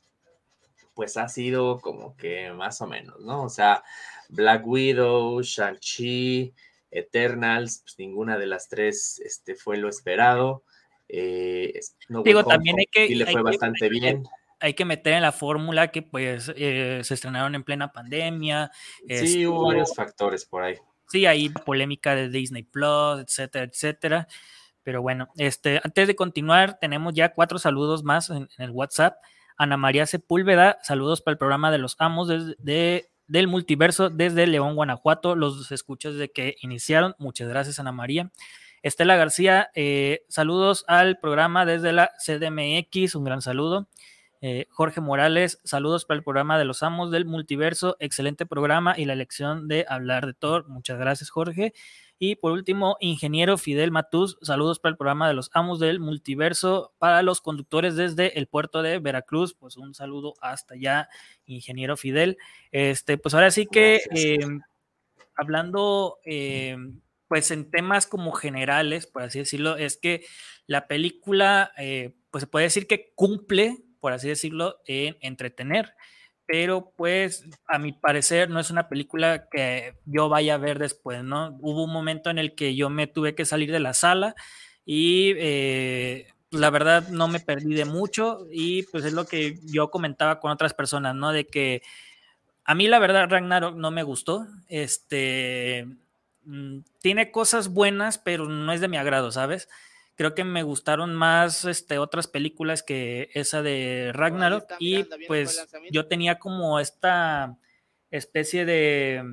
pues ha sido como que más o menos, ¿no? O sea, Black Widow, Shang-Chi, Eternals, pues ninguna de las tres este, fue lo esperado. Eh, Digo, también hay que... Y le fue bastante bien hay que meter en la fórmula que pues eh, se estrenaron en plena pandemia. Sí, hubo varios factores por ahí. Sí, hay polémica de Disney Plus, etcétera, etcétera. Pero bueno, este, antes de continuar, tenemos ya cuatro saludos más en, el WhatsApp. Ana María Sepúlveda, saludos para el programa de los amos de, del multiverso desde León, Guanajuato. Los escuchas desde que iniciaron. Muchas gracias, Ana María. Estela García, eh, saludos al programa desde la CDMX, un gran saludo. Eh, Jorge Morales, saludos para el programa de los amos del multiverso, excelente programa y la elección de hablar de Thor. Muchas gracias, Jorge. Y por último, ingeniero Fidel Matús, saludos para el programa de los amos del multiverso para los conductores desde el puerto de Veracruz. Pues un saludo hasta allá, ingeniero Fidel. Este, pues ahora sí que em, hablando em, pues en temas como generales, por así decirlo, es que la película, eh, pues se puede decir que cumple por así decirlo, en entretener. Pero pues a mi parecer no es una película que yo vaya a ver después, ¿no? Hubo un momento en el que yo me tuve que salir de la sala y eh, la verdad no me perdí de mucho y pues es lo que yo comentaba con otras personas, ¿no? De que a mí la verdad Ragnarok no me gustó, este, mm, tiene cosas buenas, pero no es de mi agrado, ¿sabes? Creo que me gustaron más este, otras películas que esa de Ragnarok y pues yo tenía como esta especie de,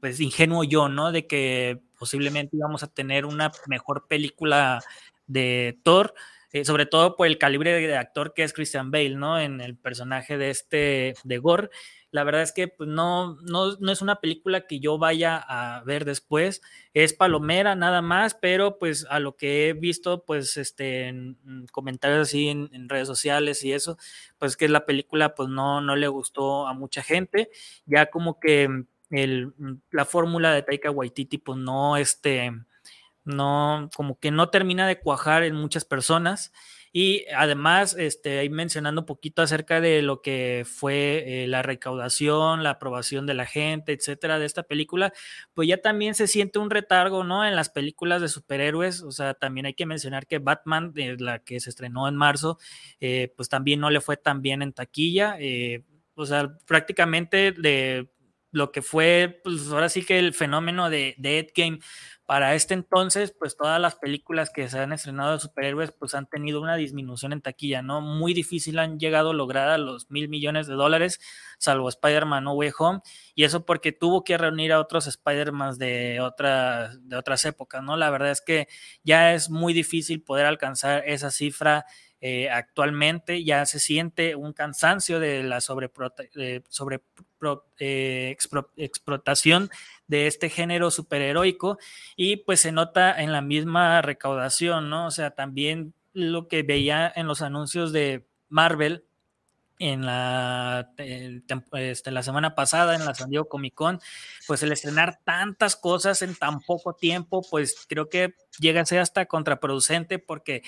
pues ingenuo yo, ¿no? De que posiblemente íbamos a tener una mejor película de Thor, eh, sobre todo por el calibre de actor que es Christian Bale, ¿no? En el personaje de este, de Gore. La verdad es que pues, no, no, no, es una película que yo vaya a ver después. Es palomera nada más, pero pues a lo que he visto, pues este, en, comentarios así en, redes sociales y eso, pues que la película pues no, no le gustó a mucha gente. Ya como que el, la fórmula de Taika Waititi pues no, este, no, como que no termina de cuajar en muchas personas. Y además, este, ahí mencionando un poquito acerca de lo que fue eh, la recaudación, la aprobación de la gente, etcétera, de esta película, pues ya también se siente un retargo, ¿no? En las películas de superhéroes, o sea, también hay que mencionar que Batman, eh, la que se estrenó en marzo, eh, pues también no le fue tan bien en taquilla, o sea, prácticamente de lo que fue, pues ahora sí que el fenómeno de, de Ed Game para este entonces, pues todas las películas que se han estrenado de superhéroes, pues han tenido una disminución en taquilla, ¿no? Muy difícil han llegado a lograr a los mil millones de dólares, salvo Spider-Man No Way Home, y eso porque tuvo que reunir a otros Spider-Man de, de otras épocas, ¿no? La verdad es que ya es muy difícil poder alcanzar esa cifra eh, actualmente ya se siente un cansancio de la sobre, sobre eh, de este género superheroico y pues se nota en la misma recaudación, ¿no? O sea, también lo que veía en los anuncios de Marvel en la, eh, este, la semana pasada en la San Diego Comic Con, pues el estrenar tantas cosas en tan poco tiempo, pues creo que llega a ser hasta contraproducente porque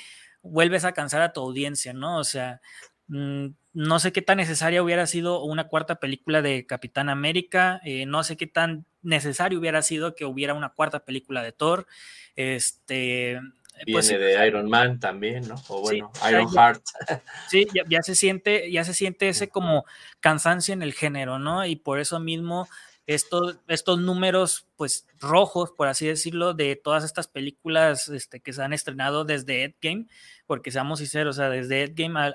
vuelves a cansar a tu audiencia, ¿no? O sea, mm, no sé qué tan necesaria hubiera sido una cuarta película de Capitán América, eh, no sé qué tan necesario hubiera sido que hubiera una cuarta película de Thor, este, pues Viene de Iron Man también, ¿no? O bueno, Iron Heart. *laughs* Sí, ya, se siente, ya se siente ese como cansancio en el género, ¿no? Y por eso mismo estos, estos números, pues, rojos, por así decirlo, de todas estas películas este, que se han estrenado desde Endgame, porque seamos sinceros, o sea, desde Endgame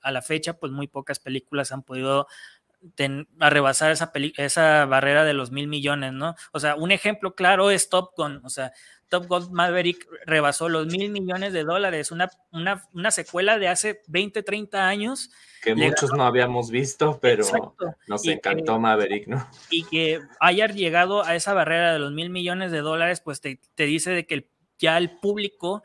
a la fecha, pues muy pocas películas han podido a rebasar esa, esa barrera de los mil millones, ¿no? O sea, un ejemplo claro es Top Gun, o sea, Top Gun Maverick rebasó los mil millones de dólares, una, una, secuela de hace 20, 30 años. Que muchos no habíamos visto, pero nos encantó Maverick, ¿no? Y que haya llegado a esa barrera de los mil millones de dólares, pues te, dice de que ya el público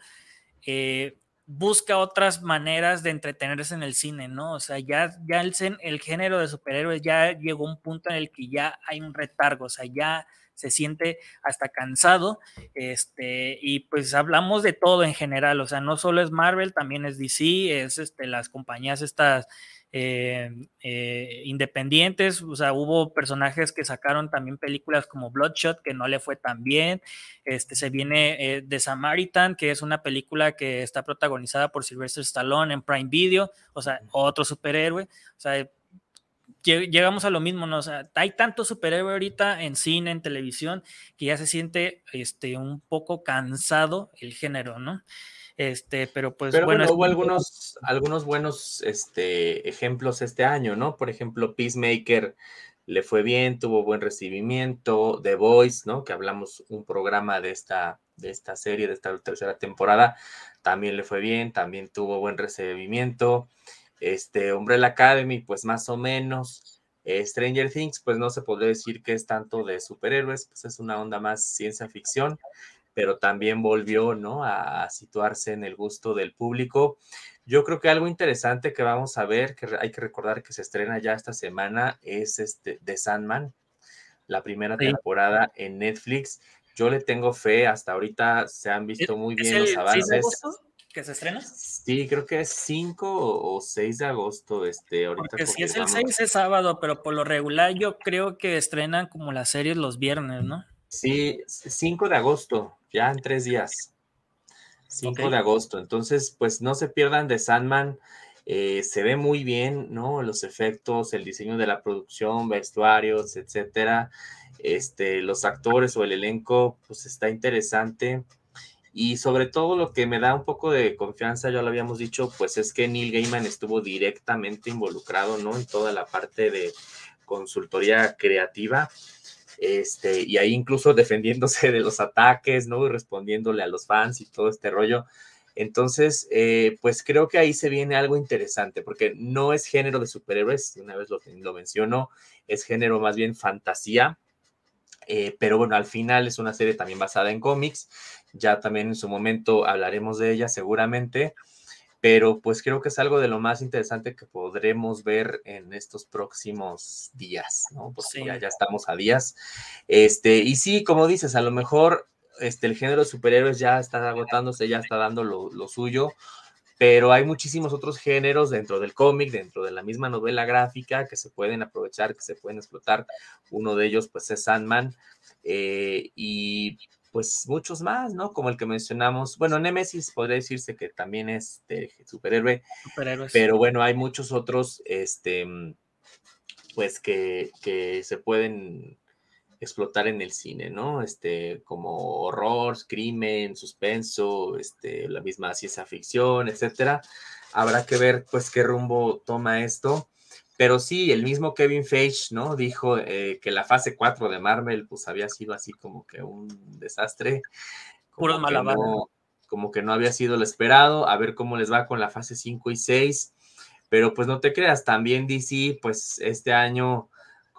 eh, busca otras maneras de entretenerse en el cine, ¿no? O sea, ya, ya el, el género de superhéroes ya llegó a un punto en el que ya hay un retargo, o sea, ya se siente hasta cansado, este, y pues hablamos de todo en general, o sea, no solo es Marvel, también es DC, es este, las compañías estas eh, eh, independientes, o sea, hubo personajes que sacaron también películas como Bloodshot, que no le fue tan bien, este, se viene eh, The Samaritan, que es una película que está protagonizada por Sylvester Stallone en Prime Video, o sea, otro superhéroe, o sea, llegamos a lo mismo, ¿no? O sea, hay tanto superhéroe ahorita en cine, en televisión, que ya se siente este, un poco cansado el género, ¿no? Este, pero pues bueno. hubo algunos, algunos buenos este, ejemplos este año, ¿no? Por ejemplo, Peacemaker le fue bien, tuvo buen recibimiento, The Voice, ¿no? Que hablamos un programa de esta, de esta serie, de esta tercera temporada, también le fue bien, también tuvo buen recibimiento. Este, Umbrella Academy, pues más o menos. Eh, Stranger Things, pues no se podría decir que es tanto de superhéroes, pues es una onda más ciencia ficción, pero también volvió, ¿no? A, situarse en el gusto del público. Yo creo que algo interesante que vamos a ver, que hay que recordar que se estrena ya esta semana, es este The Sandman, la primera temporada en Netflix. Yo le tengo fe, hasta ahorita se han visto muy bien los avances que se estrena? Sí, creo que es 5 o 6 de agosto. Este, ahorita Porque si es el 6 es sábado, pero por lo regular yo creo que estrenan como las series los viernes, ¿no? Sí, 5 de agosto, ya en tres días. 5 de agosto. Entonces, pues no se pierdan de Sandman. Eh, se ve muy bien, ¿no? Los efectos, el diseño de la producción, vestuarios, etcétera. Este, los actores o el elenco, pues está interesante. Y sobre todo lo que me da un poco de confianza, ya lo habíamos dicho, pues es que Neil Gaiman estuvo directamente involucrado, ¿no? En toda la parte de consultoría creativa. Este, y ahí incluso *laughs* defendiéndose de los ataques, ¿no? Y respondiéndole a los fans y todo este rollo. Entonces, eh, pues creo que ahí se viene algo interesante, porque no es género de superhéroes, una vez lo, lo menciono, es género más bien fantasía, eh, pero bueno, al final es una serie también basada en cómics. Ya también en su momento hablaremos de ella seguramente. Pero pues creo que es algo de lo más interesante que podremos ver en estos próximos días, ¿no? Porque ya, ya, estamos a días. Este, y sí, como dices, a lo mejor este, el género de superhéroes ya está agotándose, ya está dando lo, lo suyo pero hay muchísimos otros géneros dentro del cómic, dentro de la misma novela gráfica que se pueden aprovechar, que se pueden explotar. Uno de ellos, pues, es Sandman eh, y pues muchos más, ¿no? Como el que mencionamos. Bueno, Nemesis podría decirse que también es de superhéroe, pero bueno, hay muchos otros, este, pues, que, que se pueden explotar en el cine, ¿no? Este, como horror, crimen, suspenso, este, la misma ciencia ficción, etcétera. Habrá que ver, pues, qué rumbo toma esto. Pero sí, el mismo Kevin Feige, ¿no? Dijo eh, que la fase 4 de Marvel, pues, había sido así como que un desastre. Puro malabar. como que no había sido lo esperado. A ver cómo les va con la fase 5 y 6. Pero, pues, no te creas, también DC, pues, este año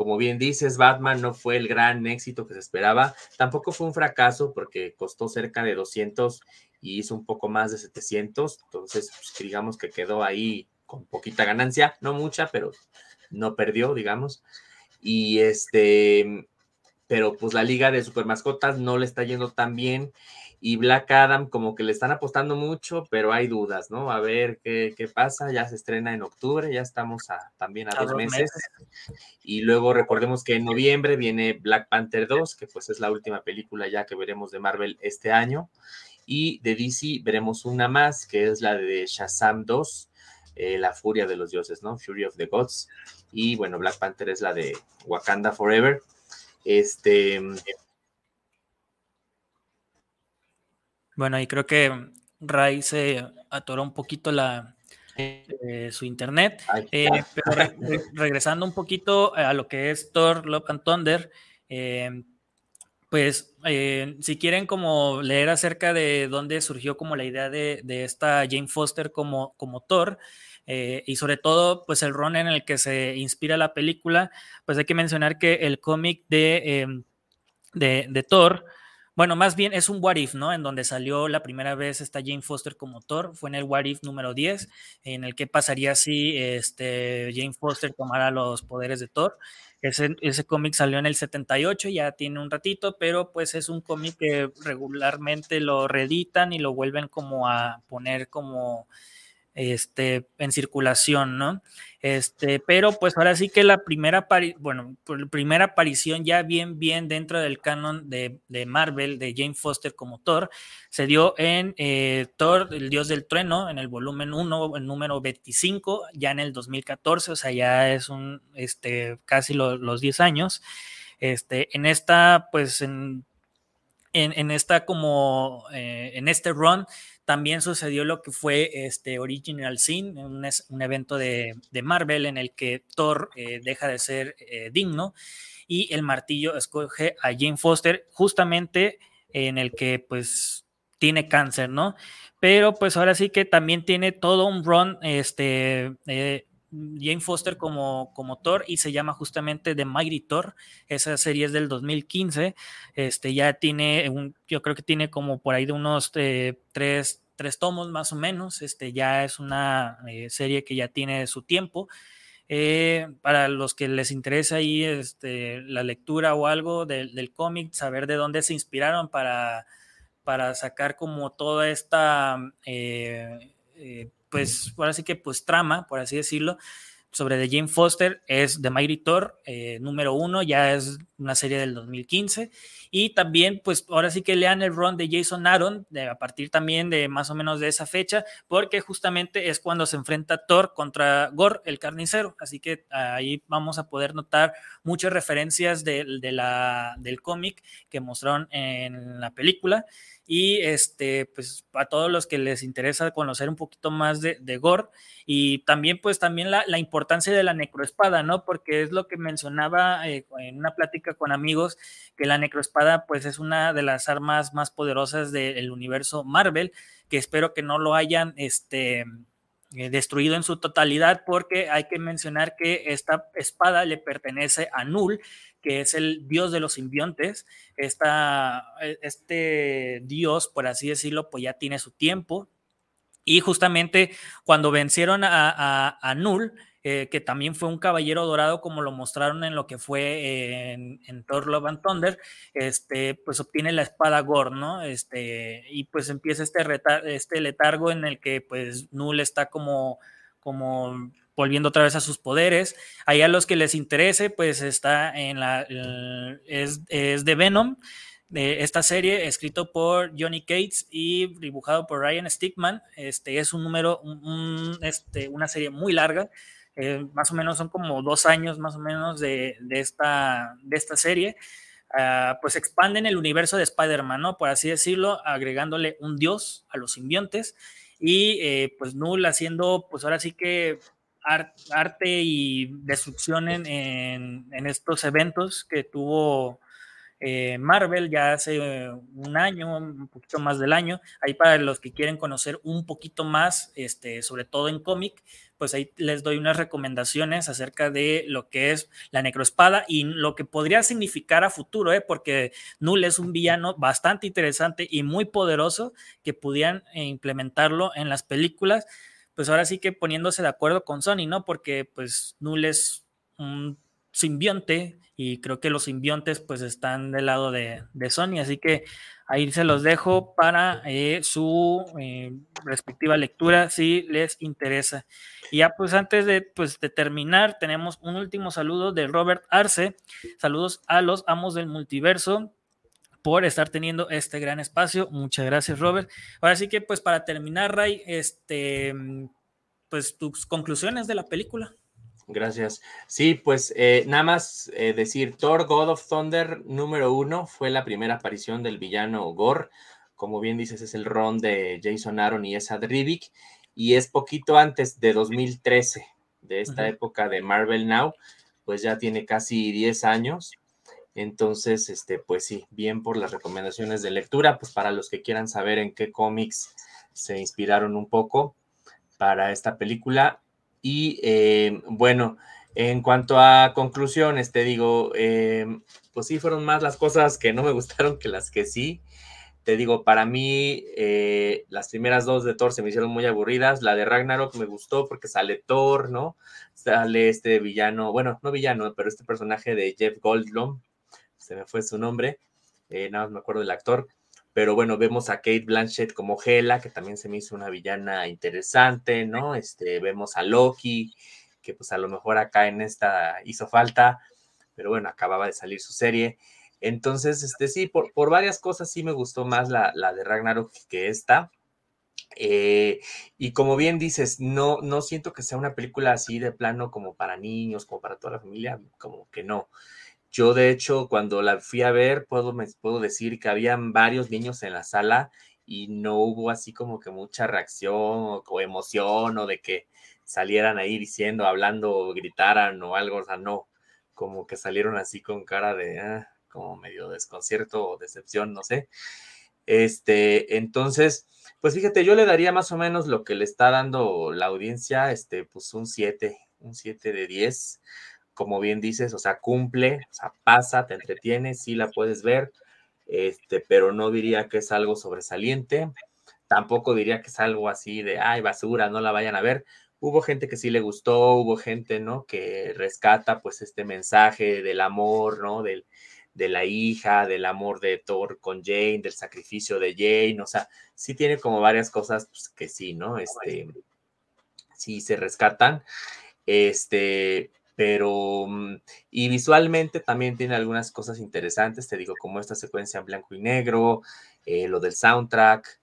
como bien dices, Batman no fue el gran éxito que se esperaba. Tampoco fue un fracaso porque costó cerca de 200 y hizo un poco más de 700. Entonces, pues, digamos que quedó ahí con poquita ganancia, no mucha, pero no perdió, digamos. Y este, pero pues la liga de super mascotas no le está yendo tan bien y Black Adam como que le están apostando mucho, pero hay dudas, ¿no? A ver qué, pasa, ya se estrena en octubre, ya estamos también a, dos, meses. Y luego recordemos que en noviembre viene Black Panther 2, que pues es la última película ya que veremos de Marvel este año. Y de DC veremos una más, que es la de Shazam 2, eh, La Furia de los Dioses, ¿no? Fury of the Gods. Y bueno, Black Panther es la de Wakanda Forever. Este, Bueno, y creo que Ray se atoró un poquito la, eh, su internet. Eh, pero regresando un poquito a lo que es Thor, Love and Thunder, eh, pues si quieren como leer acerca de dónde surgió como la idea de, esta Jane Foster como, como Thor, y sobre todo pues el ron en el que se inspira la película, pues hay que mencionar que el cómic de, de, de Thor, bueno, más bien es un What If, ¿no? En donde salió la primera vez esta Jane Foster como Thor, fue en el What If número 10, en el que pasaría si este, Jane Foster tomara los poderes de Thor. Ese, ese cómic salió en el 78, ya tiene un ratito, pero pues es un cómic que regularmente lo reeditan y lo vuelven como a poner como este, en circulación, ¿no? Este, pero pues ahora sí que la primera, bueno, la primera aparición ya bien, bien dentro del canon de, Marvel, de Jane Foster como Thor, se dio en eh, Thor, el dios del trueno, en el volumen 1, el número 25, ya en el 2014, o sea, ya es un, este, casi los 10 años. Este, en esta, pues, en, en, esta como, eh, en este run, también sucedió lo que fue este Original Sin, un, evento de, Marvel en el que Thor eh, deja de ser eh, digno y el martillo escoge a Jane Foster justamente en el que pues tiene cáncer, ¿no? Pero pues ahora sí que también tiene todo un run, este, eh, Jane Foster como, como Thor y se llama justamente The Mighty Thor. Esa serie es del 2015. Este ya tiene, yo creo que tiene como por ahí de unos tres, tres, tomos más o menos. Este ya es una eh, serie que ya tiene su tiempo. Eh, para los que les interesa ahí este, la lectura o algo del cómic, saber de dónde se inspiraron para, para sacar como toda esta pues ahora sí que pues trama, por así decirlo, sobre The Jane Foster es The Mighty Thor, eh, número uno, ya es una serie del 2015. Y también, pues ahora sí que lean el run de Jason Aaron, de, a partir también de más o menos de esa fecha, porque justamente es cuando se enfrenta Thor contra Gore, el carnicero. Así que ahí vamos a poder notar muchas referencias de, la, del cómic que mostraron en la película. Y este, pues a todos los que les interesa conocer un poquito más de, de Gore y también, pues también la, la, importancia de la necroespada, ¿no? Porque es lo que mencionaba eh, en una plática con amigos, que la necroespada, pues es una de las armas más poderosas del universo Marvel, que espero que no lo hayan, este, eh, destruido en su totalidad, porque hay que mencionar que esta espada le pertenece a Null, que es el dios de los simbiontes. Esta, e, este dios, por así decirlo, pues ya tiene su tiempo. Y justamente cuando vencieron a, a, Null, eh, que también fue un caballero dorado, como lo mostraron en lo que fue en, Thor Love and Thunder, este, pues obtiene la espada Gore, ¿no? Este, y pues empieza este, este letargo en el que pues Null está como, como volviendo otra vez a sus poderes. Ahí a los que les interese, pues está en la, es, es de Venom, de esta serie, escrito por Johnny Cates y dibujado por Ryan Stickman. Este es un número, este, una serie muy larga. Eh, más o menos son como dos años más o menos de, de esta, de esta serie. Uh, pues expanden el universo de Spider-Man, ¿no? Por así decirlo, agregándole un dios a los simbiontes y eh, pues Null haciendo, pues ahora sí que arte y destrucción en, en, estos eventos que tuvo eh, Marvel ya hace un año, un poquito más del año. Ahí para los que quieren conocer un poquito más, este, sobre todo en cómic, pues ahí les doy unas recomendaciones acerca de lo que es la necroespada y lo que podría significar a futuro, ¿eh? porque Null es un villano bastante interesante y muy poderoso que pudieran implementarlo en las películas pues ahora sí que poniéndose de acuerdo con Sony, ¿no? Porque pues Null es un simbionte y creo que los simbiontes pues están del lado de, Sony, así que ahí se los dejo para eh, su eh, respectiva lectura si les interesa. Y ya pues antes de, pues, de terminar tenemos un último saludo de Robert Arce, saludos a los amos del multiverso por estar teniendo este gran espacio. Muchas gracias, Robert. Ahora sí que, pues, para terminar, Ray, este, pues tus conclusiones de la película. Gracias. Sí, pues eh, nada más eh, decir, Thor God of Thunder número uno fue la primera aparición del villano Gore. Como bien dices, es el ron de Jason Aaron y Esa Rivik. Y es poquito antes de 2013, de esta época de Marvel Now, pues ya tiene casi 10 años. Entonces, este, pues sí, bien por las recomendaciones de lectura, pues para los que quieran saber en qué cómics se inspiraron un poco para esta película. Y eh, bueno, en cuanto a conclusiones, te digo, eh, pues sí fueron más las cosas que no me *laughs* gustaron que las que sí. Te digo, para mí eh, las primeras dos de Thor se me hicieron muy aburridas. La de Ragnarok me gustó porque sale Thor, ¿no? Sale este villano, bueno, no villano, pero este personaje de Jeff Goldblum, se me fue su nombre, nada más me acuerdo del actor pero bueno, vemos a Kate Blanchett como Hela, que también se me hizo una villana interesante, ¿no? Este, vemos a Loki, que pues a lo mejor acá en esta hizo falta, pero bueno, acababa de salir su serie. Entonces, este sí, por, por varias cosas sí me gustó más la, la de Ragnarok que esta. Eh, y como bien dices, no, no siento que sea una película así de plano como para niños, como para toda la familia, como que no. Yo, de hecho, cuando la fui a ver, puedo, me, puedo decir que habían varios niños en la sala y no hubo así como que mucha reacción o, emoción o de que salieran ahí diciendo, hablando, o gritaran o algo, o sea, no, como que salieron así con cara de, ah, como medio desconcierto o decepción, no sé. Este, entonces, pues fíjate, yo le daría más o menos lo que le está dando la audiencia, este, pues un 7, un 7 de 10 como bien dices, o sea, cumple, o sea, pasa, te entretiene, sí la puedes ver, este, pero no diría que es algo sobresaliente, tampoco diría que es algo así de, ay, basura, no la vayan a ver. Hubo gente que sí le gustó, hubo gente, ¿no? Que rescata pues este mensaje del amor, ¿no? Del, de la hija, del amor de Thor con Jane, del sacrificio de Jane, o sea, sí tiene como varias cosas pues, que sí, ¿no? Este, sí se rescatan. Este, pero mm, y visualmente también tiene algunas cosas interesantes, te digo, como esta secuencia en blanco y negro, eh, lo del soundtrack.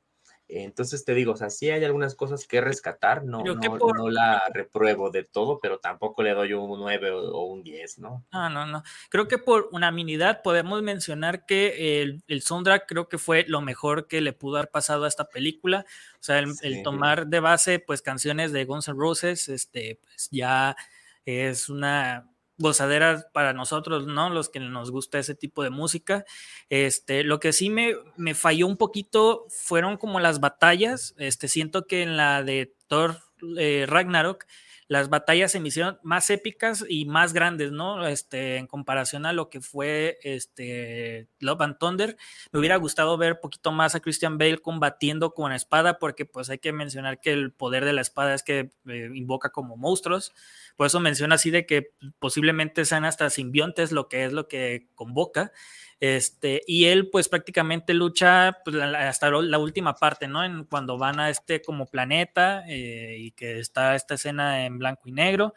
Entonces te digo, o sea, sí hay algunas cosas que rescatar, no, no, la repruebo de todo, pero tampoco le doy un 9 o, un 10, ¿no? No, no, no. Creo que por unanimidad podemos mencionar que el, el, soundtrack creo que fue lo mejor que le pudo haber pasado a esta película. O sea, el, el tomar de base, pues, canciones de Guns N' Roses, este, pues ya es una gozadera para nosotros, ¿no? Los que nos gusta ese tipo de música. Este, lo que sí me, me falló un poquito fueron como las batallas. Este, siento que en la de Thor eh, Ragnarok, las batallas se me hicieron más épicas y más grandes, ¿no? Este, en comparación a lo que fue este, Love and Thunder. Me hubiera gustado ver poquito más a Christian Bale combatiendo con la espada, porque pues hay que mencionar que el poder de la espada es que eh, invoca como monstruos. Por eso menciona así de que posiblemente sean hasta simbiontes lo que es lo que convoca. Este, y él pues prácticamente lucha pues, hasta la última parte, ¿no? En, cuando van a este como planeta eh, y que está esta escena en blanco y negro.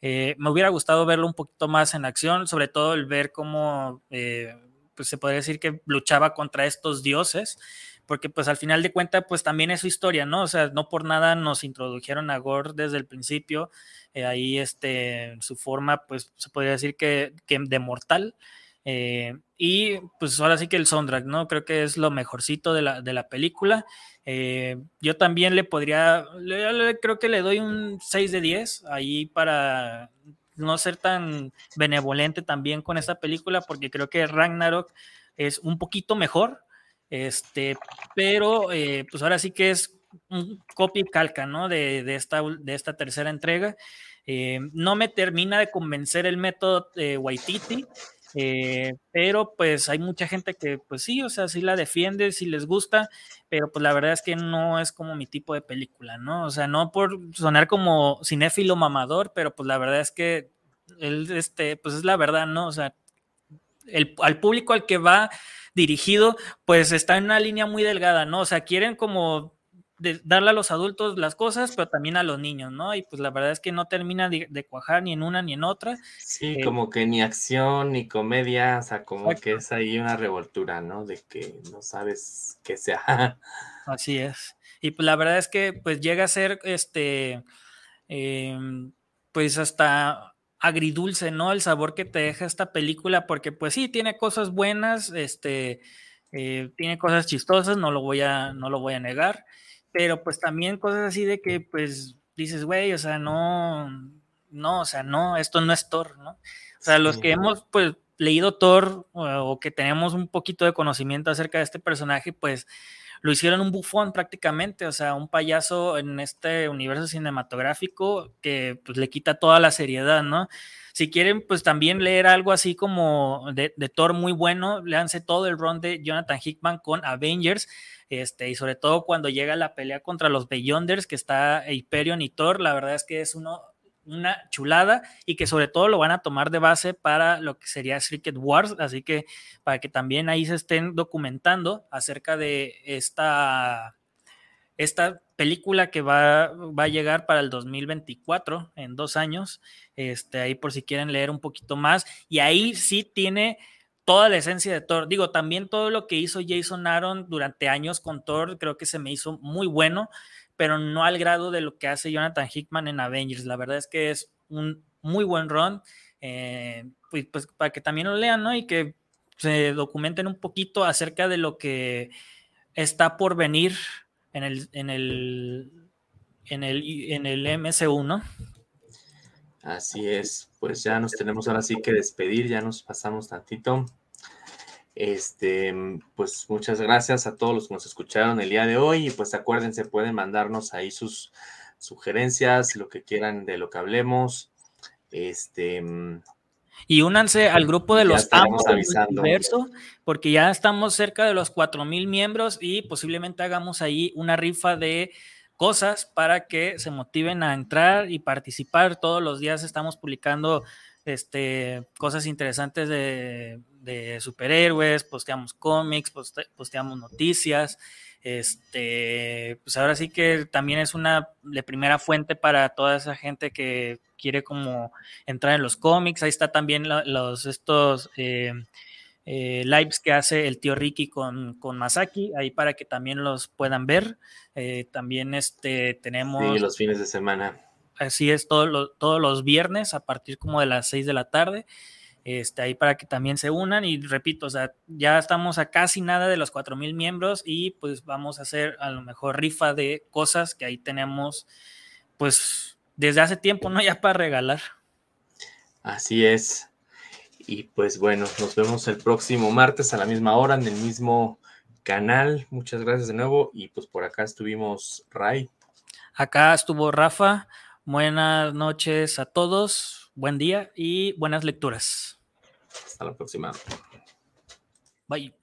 Eh, me hubiera gustado verlo un poquito más en acción, sobre todo el ver cómo, eh, pues se podría decir que luchaba contra estos dioses, porque pues al final de cuentas pues también es su historia, ¿no? O sea, no por nada nos introdujeron a Gore desde el principio, ahí este, su forma pues se podría decir que, que de mortal, eh, y pues ahora sí que el soundtrack, ¿no? Creo que es lo mejorcito de la, de la película. Eh, yo también le podría, creo que le doy un 6 de 10 ahí para no ser tan benevolente también con esta película, porque creo que Ragnarok es un poquito mejor, este, pero eh, pues ahora sí que es un copy calca, ¿no? De, de, esta, de esta tercera entrega. no me termina de convencer el método de Waititi. Eh, pero pues hay mucha gente que pues sí, o sea, sí la defiende, sí les gusta, pero pues la verdad es que no es como mi tipo de película, ¿no? O sea, no por sonar como cinéfilo mamador, pero pues la verdad es que él, este, pues es la verdad, ¿no? O sea, el, al público al que va dirigido, pues está en una línea muy delgada, ¿no? O sea, quieren como darle a los adultos las cosas, pero también a los niños, ¿no? Y pues la verdad es que no termina de, cuajar ni en una ni en otra. Sí, eh, como que ni acción ni comedia, o sea, como que es ahí una revoltura, ¿no? De que no sabes qué sea. *laughs* Así es. Y pues la verdad es que pues llega a ser este, em, pues hasta agridulce, ¿no? El sabor que te deja esta película, porque pues sí, tiene cosas buenas, este, eh, tiene cosas chistosas, no lo voy a, no lo voy a negar pero pues también cosas así de que pues dices, güey, o sea, no, no, o sea, no, esto no es Thor, ¿no? O sea, los que hemos pues leído Thor o, que tenemos un poquito de conocimiento acerca de este personaje, pues lo hicieron un bufón prácticamente, o sea, un payaso en este universo cinematográfico que pues le quita toda la seriedad, ¿no? Si quieren, pues también leer algo así como de, Thor muy bueno, léanse todo el run de Jonathan Hickman con Avengers, este, y sobre todo cuando llega la pelea contra los Beyonders, que está Hyperion y Thor, la verdad es que es uno, una chulada y que sobre todo lo van a tomar de base para lo que sería Secret Wars, así que para que también ahí se estén documentando acerca de esta, esta película que va, va a llegar para el 2024, en dos años, este, ahí por si quieren leer un poquito más, y ahí sí tiene toda la esencia de Thor. Digo, también todo lo que hizo Jason Aaron durante años con Thor, creo que se me hizo muy bueno, pero no al grado de lo que hace Jonathan Hickman en Avengers. La verdad es que es un muy buen run, pues, pues, para que también lo lean, ¿no? Y que se documenten un poquito acerca de lo que está por venir en el, en el, en el, en el MCU, ¿no? Así es, pues ya nos tenemos ahora sí que despedir, ya nos pasamos tantito. Este, pues muchas gracias a todos los que nos escucharon el día de hoy y pues acuérdense, pueden mandarnos ahí sus sugerencias, lo que quieran de lo que hablemos. Este, y únanse al grupo de los amos del universo, porque ya estamos cerca de los 4000 miembros y posiblemente hagamos ahí una rifa de cosas para que se motiven a entrar y participar. Todos los días estamos publicando este, cosas interesantes de, superhéroes, posteamos cómics, posteamos noticias. Este, pues ahora sí que también es una de primera fuente para toda esa gente que quiere como entrar en los cómics. Ahí está también los estos eh, eh, lives que hace el tío Ricky con, con, Masaki, ahí para que también los puedan ver. Eh, también este, tenemos... Sí, los fines de semana. Así es, todos los viernes a partir como de las 6 de la tarde. Este, ahí para que también se unan y repito, o sea, ya estamos a casi nada de los 4000 miembros y pues vamos a hacer a lo mejor rifa de cosas que ahí tenemos pues desde hace tiempo, ¿no? Ya para regalar. Así es. Y pues bueno, nos vemos el próximo martes a la misma hora en el mismo canal. Muchas gracias de nuevo. Y pues por acá estuvimos Ray. Acá estuvo Rafa. Buenas noches a todos. Buen día y buenas lecturas. Hasta la próxima. Bye.